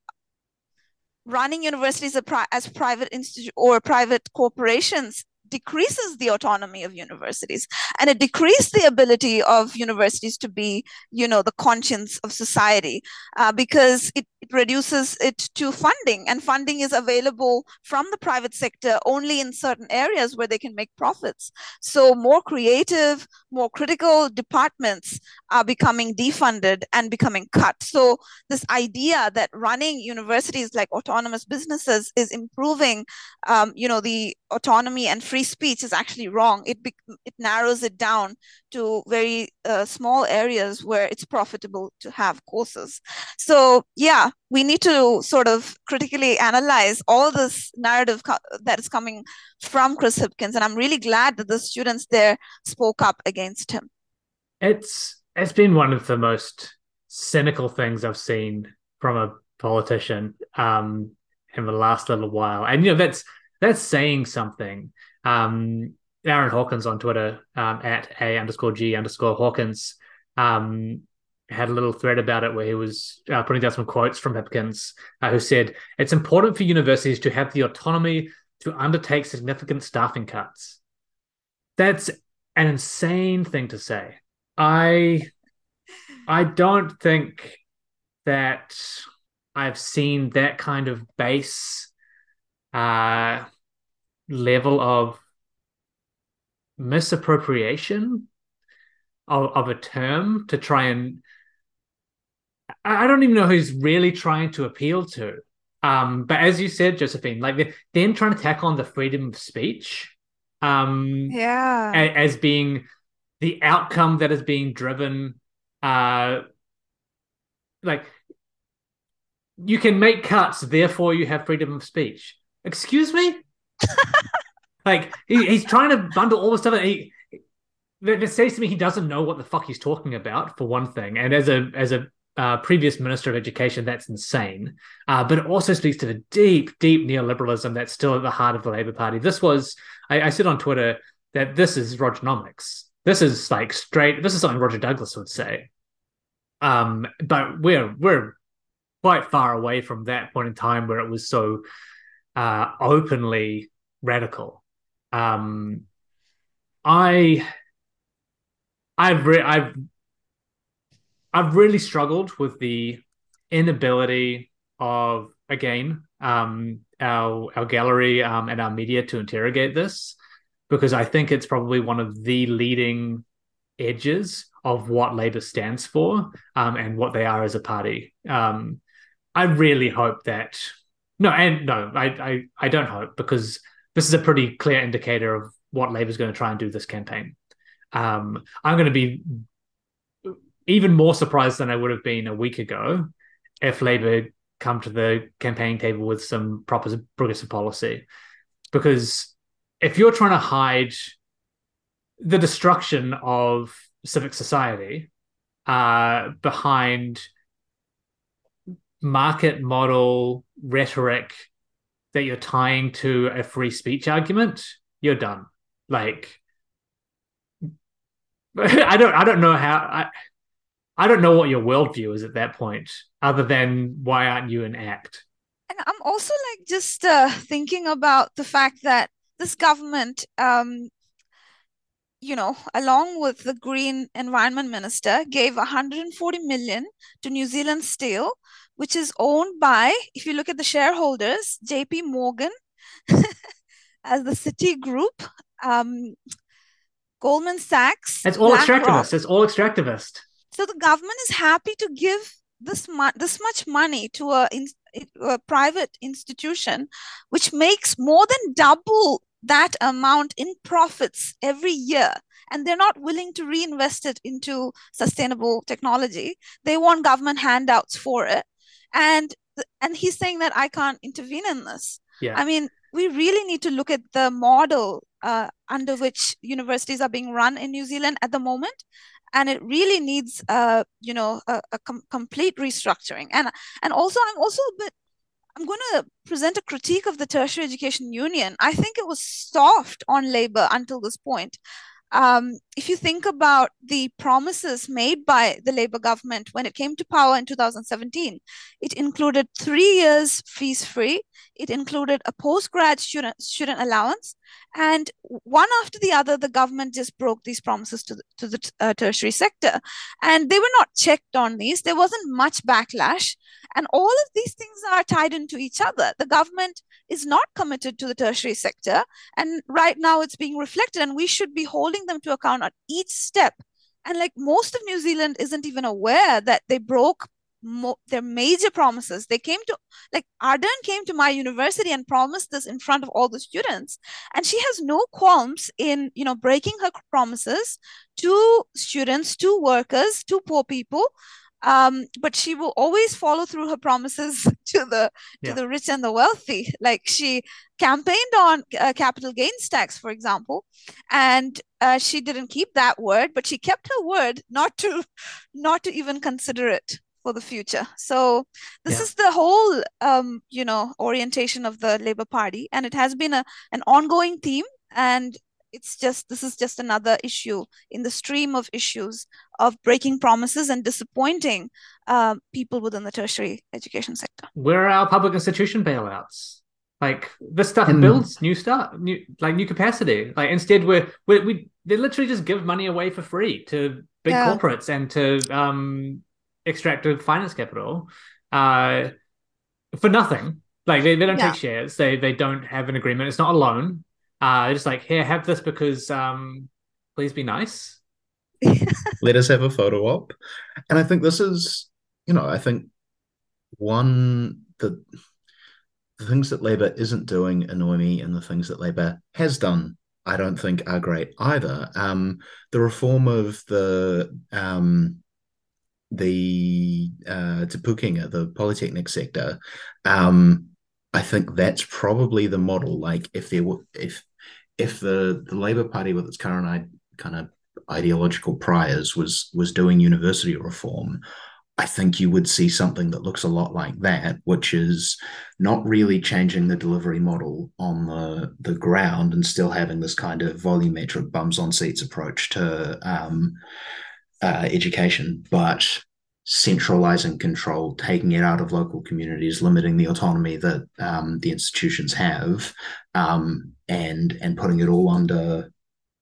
running universities as private institute or private corporations decreases the autonomy of universities. And it decreases the ability of universities to be you know the conscience of society uh, because it, it reduces it to funding and funding is available from the private sector only in certain areas where they can make profits so more creative more critical departments are becoming defunded and becoming cut so this idea that running universities like autonomous businesses is improving um, you know the autonomy and free speech is actually wrong. It be, it narrows it down to very uh, small areas where it's profitable to have courses. So yeah, we need to sort of critically analyze all this narrative co- that is coming from Chris Hipkins, and I'm really glad that the students there spoke up against him. It's it's been one of the most cynical things I've seen from a politician um, in the last little while, and you know that's that's saying something. Um, Aaron Hawkins on Twitter um, at a underscore g underscore Hawkins um, had a little thread about it where he was uh, putting down some quotes from Hipkins, uh, who said, "It's important for universities to have the autonomy to undertake significant staffing cuts." That's an insane thing to say. I I don't think that I've seen that kind of base uh, level of misappropriation of, of a term to try and I don't even know who's really trying to appeal to. Um, but as you said, Josephine, like them trying to tack on the freedom of speech, um, yeah, as being the outcome that is being driven, uh, like you can make cuts, therefore you have freedom of speech. Excuse me? Like he, he's trying to bundle all the stuff that he that says to me he doesn't know what the fuck he's talking about for one thing. And as a as a uh, previous minister of education that's insane. Uh, but it also speaks to the deep deep neoliberalism that's still at the heart of the Labour party. This was i, I said on twitter that this is rogernomics this is like straight this is something roger douglas would say. Um but we're we're quite far away from that point in time where it was so uh, openly radical. Um, I, I've re- I've I've really struggled with the inability of again um, our our gallery um, and our media to interrogate this because I think it's probably one of the leading edges of what Labour stands for um, and what they are as a party. Um, I really hope that no, and no, I, I, I don't hope because this is a pretty clear indicator of what Labour's going to try and do this campaign. Um, I'm going to be even more surprised than I would have been a week ago if Labour come to the campaign table with some proper progressive policy, because if you're trying to hide the destruction of civic society uh, behind market model rhetoric that you're tying to a free speech argument, you're done. Like, I don't, I don't know how. I, I don't know what your worldview is at that point, other than why aren't you an act? And I'm also like just uh, thinking about the fact that this government, um, you know, along with the Green Environment Minister, gave 140 million to New Zealand Steel, which is owned by, if you look at the shareholders, JP Morgan as the Citigroup, um, Goldman Sachs. It's all extractivist. It's all extractivist. So the government is happy to give this mu- this much money to a, in- a private institution, which makes more than double that amount in profits every year. And they're not willing to reinvest it into sustainable technology. They want government handouts for it. And and he's saying that i can't intervene in this. Yeah. i mean we really need to look at the model uh, under which universities are being run in new zealand at the moment and it really needs uh, you know a, a com- complete restructuring and and also i'm also a bit I'm going to present a critique of the tertiary education union. I think it was soft on Labour until this point. Um, if you think about the promises made by the Labour government when it came to power in 2017, it included three years fees free, it included a postgrad student, student allowance, and one after the other, the government just broke these promises to the, to the uh, tertiary sector. And they were not checked on these, there wasn't much backlash. And all of these things are tied into each other. The government is not committed to the tertiary sector. And right now it's being reflected, and we should be holding them to account at each step. And like most of New Zealand isn't even aware that they broke mo- their major promises. They came to, like, Ardern came to my university and promised this in front of all the students. And she has no qualms in, you know, breaking her promises to students, to workers, to poor people um, but she will always follow through her promises to the to Yeah. the rich and the wealthy. Like she campaigned on uh, capital gains tax, for example, and uh, she didn't keep that word, but she kept her word not to not to even consider it for the future. So this Yeah. is the whole um, you know orientation of the Labour Party, and it has been a an ongoing theme and. It's just this is just another issue in the stream of issues of breaking promises and disappointing um, people within the tertiary education sector. Where are our public institution bailouts? Like this stuff And- builds new stuff, new like new capacity. Like instead, we're, we we they literally just give money away for free to big Yeah. corporates and to um extractive finance capital, uh, for nothing. Like they, they don't Yeah. take shares. They they don't have an agreement. It's not a loan. Uh, just like here, have this because um, please be nice. let us have a photo op. And I think this is, you know, I think one the the things that Labour isn't doing annoy me, and the things that Labour has done, I don't think are great either. Um, the reform of the um, the uh, Te Pūkenga, the polytechnic sector, um, I think that's probably the model. Like if there were if if the the Labour Party with its current kind of ideological priors was was doing university reform, I think you would see something that looks a lot like that, which is not really changing the delivery model on the the ground and still having this kind of volumetric bums on seats approach to um, uh, education, but centralizing control, taking it out of local communities, limiting the autonomy that um, the institutions have, um, and and putting it all under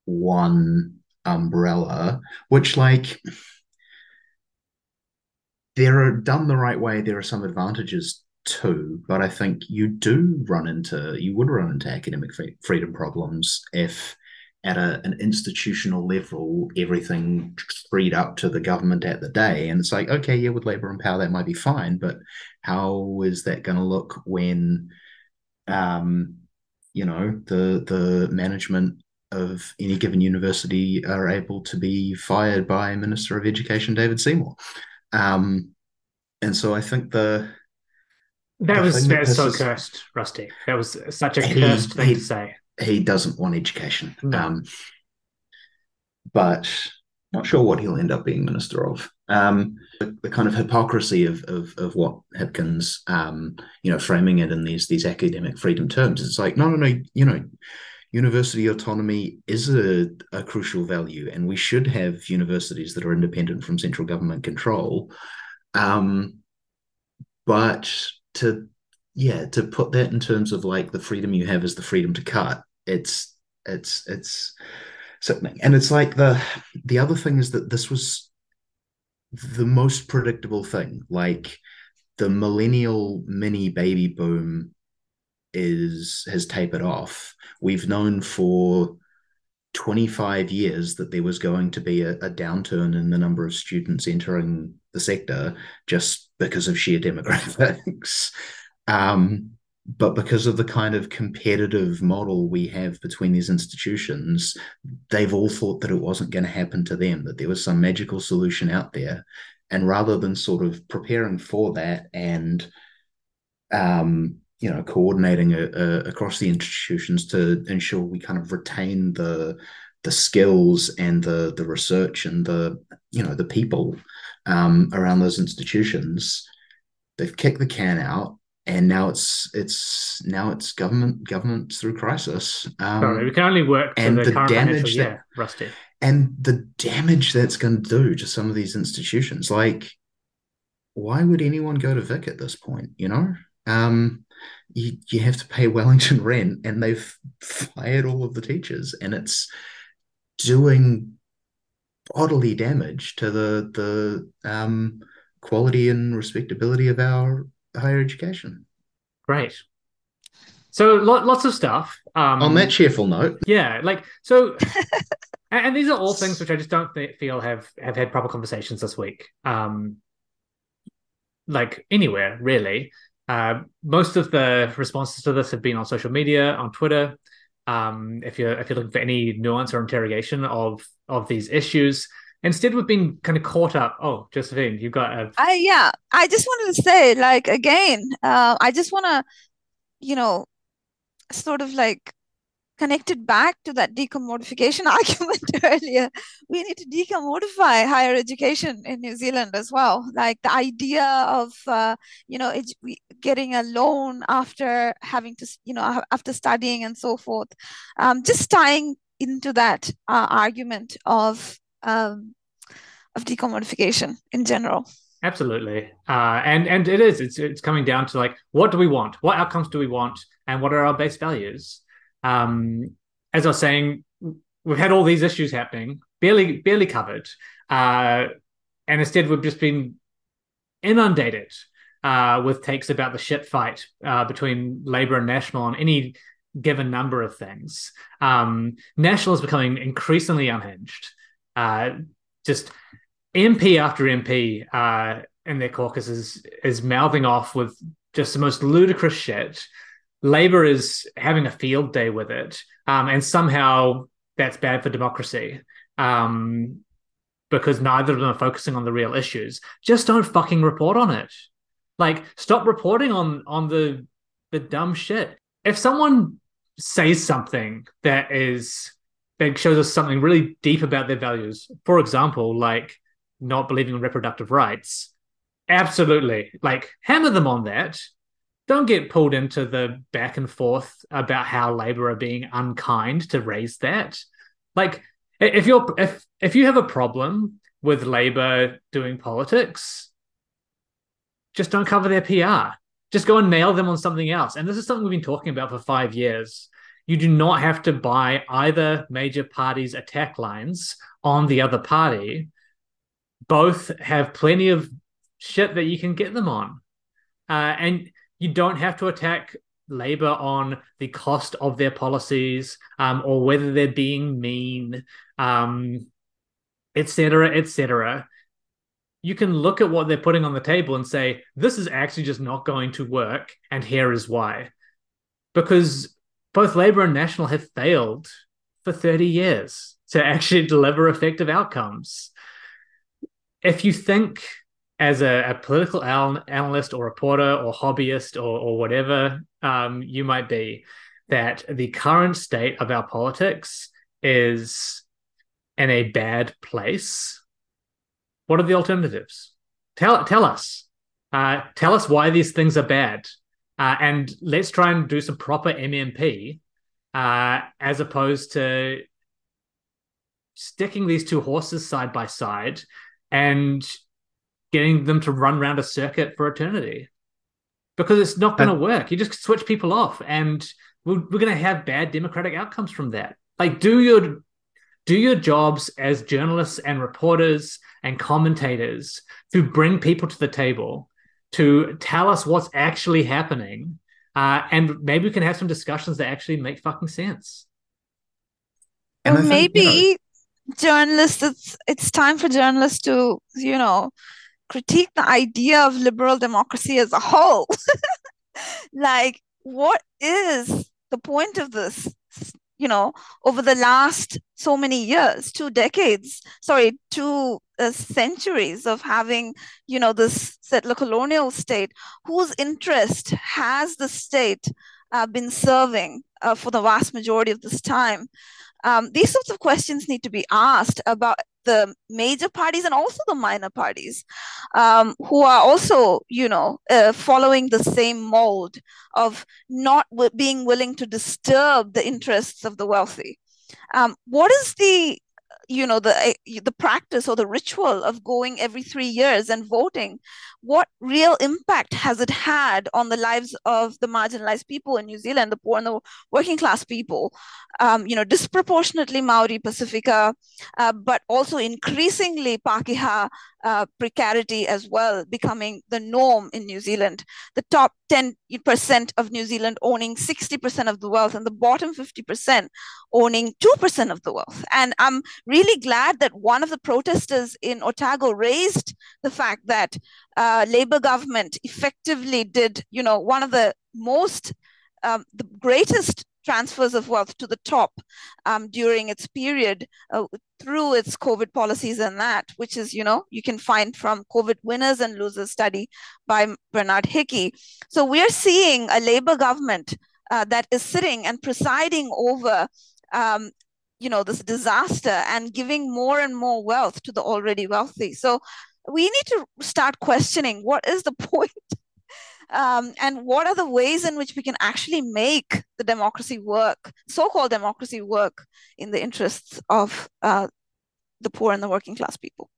one umbrella, which like there are done the right way, there are some advantages too, but I think you do run into you would run into academic freedom problems if at a, an institutional level everything freed up to the government at the day. And it's like okay yeah with Labour and power that might be fine but how is that going to look when um you know the the management of any given university are able to be fired by Minister of Education David Seymour. Um, and so I think the That The was thing that that was so pisses- cursed, Rustie. That was such a He- cursed thing he- to say. he doesn't want education. No. Um, but not sure what he'll end up being minister of. Um, the, the, kind of hypocrisy of of, of what Hipkins, um, you know, framing it in these these academic freedom terms. It's like, no, no, no, you know, university autonomy is a, a crucial value, and we should have universities that are independent from central government control. Um, but to yeah, to put that in terms of like the freedom you have is the freedom to cut. It's it's it's sickening, and it's like the the other thing is that this was the most predictable thing. Like the millennial mini baby boom is has tapered off. We've known for 25 years that there was going to be a, a, downturn in the number of students entering the sector just because of sheer demographics. Um, but because of the kind of competitive model we have between these institutions, they've all thought that it wasn't going to happen to them, that there was some magical solution out there. And rather than sort of preparing for that and um, you know coordinating a, a, across the institutions to ensure we kind of retain the the skills and the the research and the you know the people um, around those institutions they've kicked the can out and now it's it's now it's government government through crisis. Um, Sorry, we can only work and the, the damage that, year, Rustie. and the damage that's going to do to some of these institutions. Like why would anyone go to vic at this point you know? Um you, you have to pay Wellington rent and they've fired all of the teachers and it's doing bodily damage to the the um, quality and respectability of our higher education. Great. So lots of stuff. Um, On that cheerful note, yeah, like so, and, and, these are all things which I just don't feel have have had proper conversations this week. Um, like anywhere really. Uh, most of the responses to this have been on social media, on Twitter. Um, if you're if you're looking for any nuance or interrogation of of these issues, instead we've been kind of caught up. Oh, Josephine, you've got a. I yeah, I just wanted to say, like again, uh, I just want to, you know, sort of like connected back to that decommodification argument earlier, we need to decommodify higher education in New Zealand as well. Like the idea of, uh, you know, getting a loan after having to, you know, after studying and so forth, um, just tying into that uh, argument of um, of decommodification in general. Absolutely, uh, and and it is. It's it's coming down to like, what do we want? What outcomes do we want? And what are our base values? Um, as I was saying, we've had all these issues happening, barely barely covered, uh, and instead we've just been inundated uh, with takes about the shit fight uh, between Labour and National on any given number of things. Um, National is becoming increasingly unhinged. Uh, just MP after MP uh, in their caucuses is, is mouthing off with just the most ludicrous shit Labour is having a field day with it, um, and somehow that's bad for democracy um, because neither of them are focusing on the real issues. Just don't fucking report on it. Like, stop reporting on on the the dumb shit. If someone says something that is that shows us something really deep about their values, for example, like not believing in reproductive rights, absolutely, like hammer them on that don't get pulled into the back and forth about how Labour are being unkind to raise that. Like, if you're if if you have a problem with Labour doing politics, just don't cover their PR. Just go and nail them on something else. And this is something we've been talking about for five years. You do not have to buy either major party's attack lines on the other party. Both have plenty of shit that you can get them on. Uh, and you don't have to attack Labour on the cost of their policies um, or whether they're being mean, um, etc., etc. You can look at what they're putting on the table and say, this is actually just not going to work, and here is why. Because both Labour and National have failed for 30 years to actually deliver effective outcomes. If you think as a, a political al- analyst or reporter or hobbyist or, or whatever um, you might be, that the current state of our politics is in a bad place, what are the alternatives? Tell tell us. Uh, tell us why these things are bad, uh, and let's try and do some proper MMP, uh, as opposed to sticking these two horses side by side and getting them to run around a circuit for eternity because it's not going to work. You just switch people off, and we're, we're going to have bad democratic outcomes from that. Like, do your do your jobs as journalists and reporters and commentators to bring people to the table to tell us what's actually happening, uh, and maybe we can have some discussions that actually make fucking sense. or maybe you know, journalists it's it's time for journalists to you know critique the idea of liberal democracy as a whole like what is the point of this you know over the last so many years two decades sorry two uh, centuries of having you know this settler colonial state whose interest has the state uh, been serving uh, for the vast majority of this time um, these sorts of questions need to be asked about the major parties and also the minor parties um, who are also you know uh, following the same mold of not w- being willing to disturb the interests of the wealthy. Um, what is the you know the eh, the practice or the ritual of going every three years and voting what real impact has it had on the lives of the marginalized people in new zealand the poor and the working class people? Um, you know disproportionately Māori Pacifica uh, but also increasingly pakeha uh, precarity as well becoming the norm in New Zealand. The top 10% of New Zealand owning 60% of the wealth and the bottom 50% owning 2% of the wealth. And I'm really glad that one of the protesters in Otago raised the fact that uh, Labour government effectively did, you know, one of the most um, the greatest transfers of wealth to the top um, during its period uh, through its COVID policies and that, which is, you know, you can find from COVID winners and losers study by Bernard Hickey. So we're seeing a Labour government uh, that is sitting and presiding over um, you know this disaster and giving more and more wealth to the already wealthy so we need to start questioning what is the point um, and what are the ways in which we can actually make the democracy work, so-called democracy work, in the interests of uh, the poor and the working class people.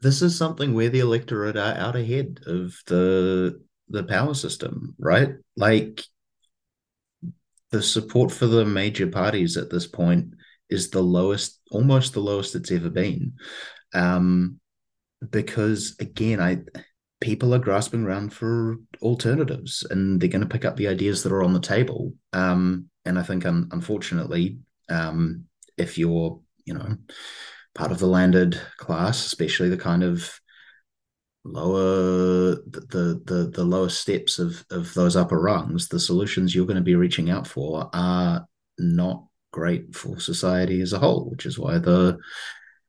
This is something where the electorate are out ahead of the the power system, right? Like the support for the major parties at this point is the lowest, almost the lowest it's ever been. Um, because again, I people are grasping around for alternatives and they're going to pick up the ideas that are on the table. Um, and I think, un- unfortunately, um, if you're, you know, part of the landed class, especially the kind of lower the the the lower steps of of those upper rungs the solutions you're going to be reaching out for are not great for society as a whole which is why the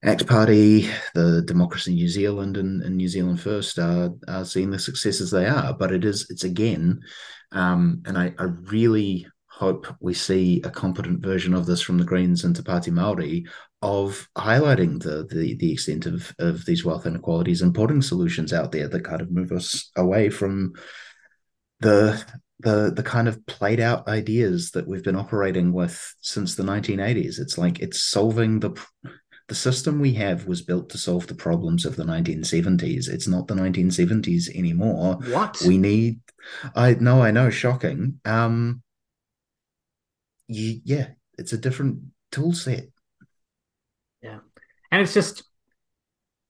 ACT Party, the Democracy New Zealand, and, and New Zealand First are, are seeing the successes they are. But it is, it's again, um, and I, I really hope we see a competent version of this from the Greens and Te Pāti Māori of highlighting the, the the extent of of these wealth inequalities and putting solutions out there that kind of move us away from the the the kind of played out ideas that we've been operating with since the 1980s. It's like it's solving the the system we have was built to solve the problems of the 1970s. It's not the 1970s anymore. What? We need I know, I know, shocking. Um you, yeah, it's a different tool set. Yeah. And it's just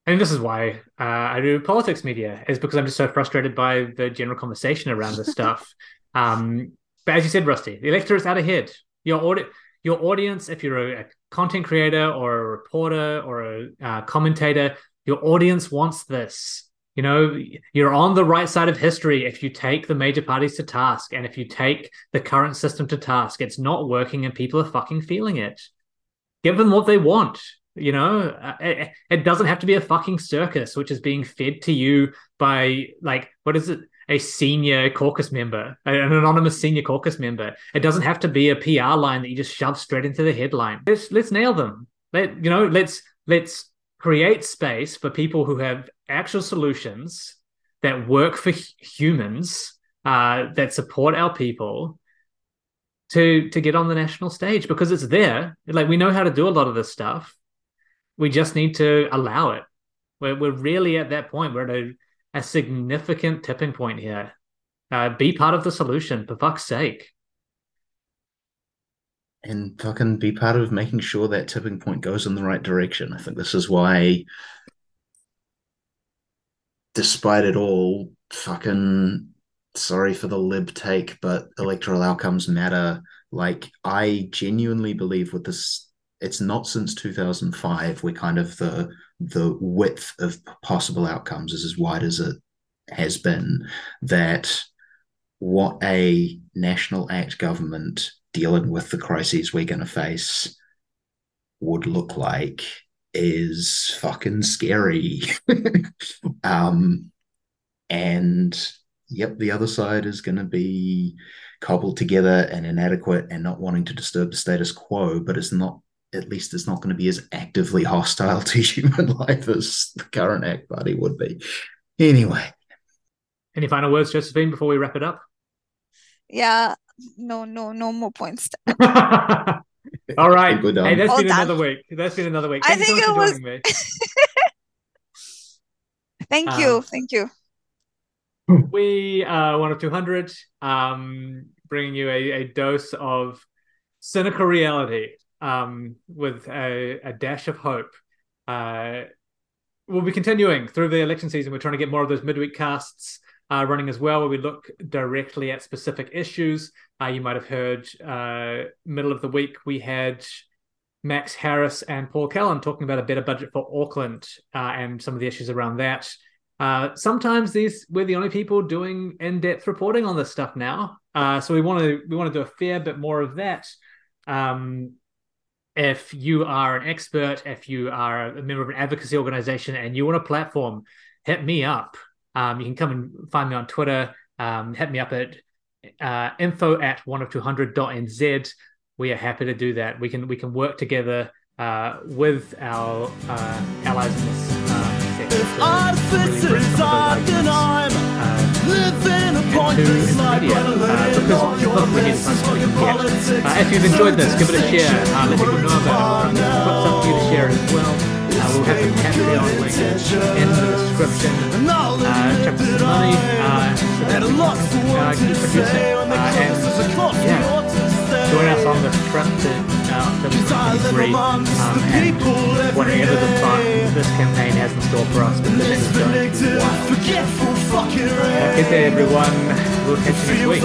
and this is why uh, I do politics media, is because I'm just so frustrated by the general conversation around this stuff. Um, but as you said, Rustie, the electorate's out ahead. Your audit your audience, if you're a, content creator or a reporter or a uh, commentator, your audience wants this. You know, you're on the right side of history if you take the major parties to task and if you take the current system to task. It's not working and people are fucking feeling it. Give them what they want. You know, uh, it, it doesn't have to be a fucking circus, which is being fed to you by, like, what is it? A senior caucus member, an anonymous senior caucus member. It doesn't have to be a PR line that you just shove straight into the headline. Let's let's nail them. Let you know. Let's let's create space for people who have actual solutions that work for humans uh, that support our people to to get on the national stage because it's there. Like we know how to do a lot of this stuff. We just need to allow it. We're we're really at that point. We're at a, a significant tipping point here. Uh, be part of the solution, for fuck's sake. And fucking be part of making sure that tipping point goes in the right direction. I think this is why, despite it all, fucking sorry for the lib take, but electoral outcomes matter. Like, I genuinely believe with this, it's not since 2005 where kind of the the width of possible outcomes is as wide as it has been. That what a National ACT government dealing with the crises we're going to face would look like is fucking scary. um, and yep, the other side is going to be cobbled together and inadequate and not wanting to disturb the status quo, but it's not, at least it's not going to be as actively hostile to human life as the current ACT Party would be. Anyway. Any final words, Josephine, before we wrap it up? Yeah, no, no, no more points. All right. Hey, that's been another week. That's been another week. Thank I think so it was. thank um, you. Thank you. We are one of 200, um, bringing you a, a dose of cynical reality um, with a, a, dash of hope. Uh, we'll be continuing through the election season. We're trying to get more of those midweek casts uh, running as well, where we look directly at specific issues. Uh, you might have heard uh, middle of the week we had Max Harris and Paul Callan talking about a better budget for Auckland uh, and some of the issues around that. Uh, sometimes these we're the only people doing in-depth reporting on this stuff now, so we want to we want to do a fair bit more of that. Um, if you are an expert, if you are a member of an advocacy organization and you want a platform, hit me up. Um, you can come and find me on Twitter. Um, hit me up at uh, info at one of 200.nz. We are happy to do that. We can we can work together uh, with our uh, allies in this um, sector. Artificers living a pointless life, because we need to uh, If you've enjoyed this, give it a share. Uh, let people know about it. We've got something for you to share as well. Uh, we'll have the Patreon link in the description. Uh, chuck some money uh, so that we can uh, keep producing. Uh, and yeah, join us on the trip to uh, October 23. Um, and whatever the fun this campaign has in store for us, because this is going to be wild. Uh, good day, everyone. We'll catch you next week.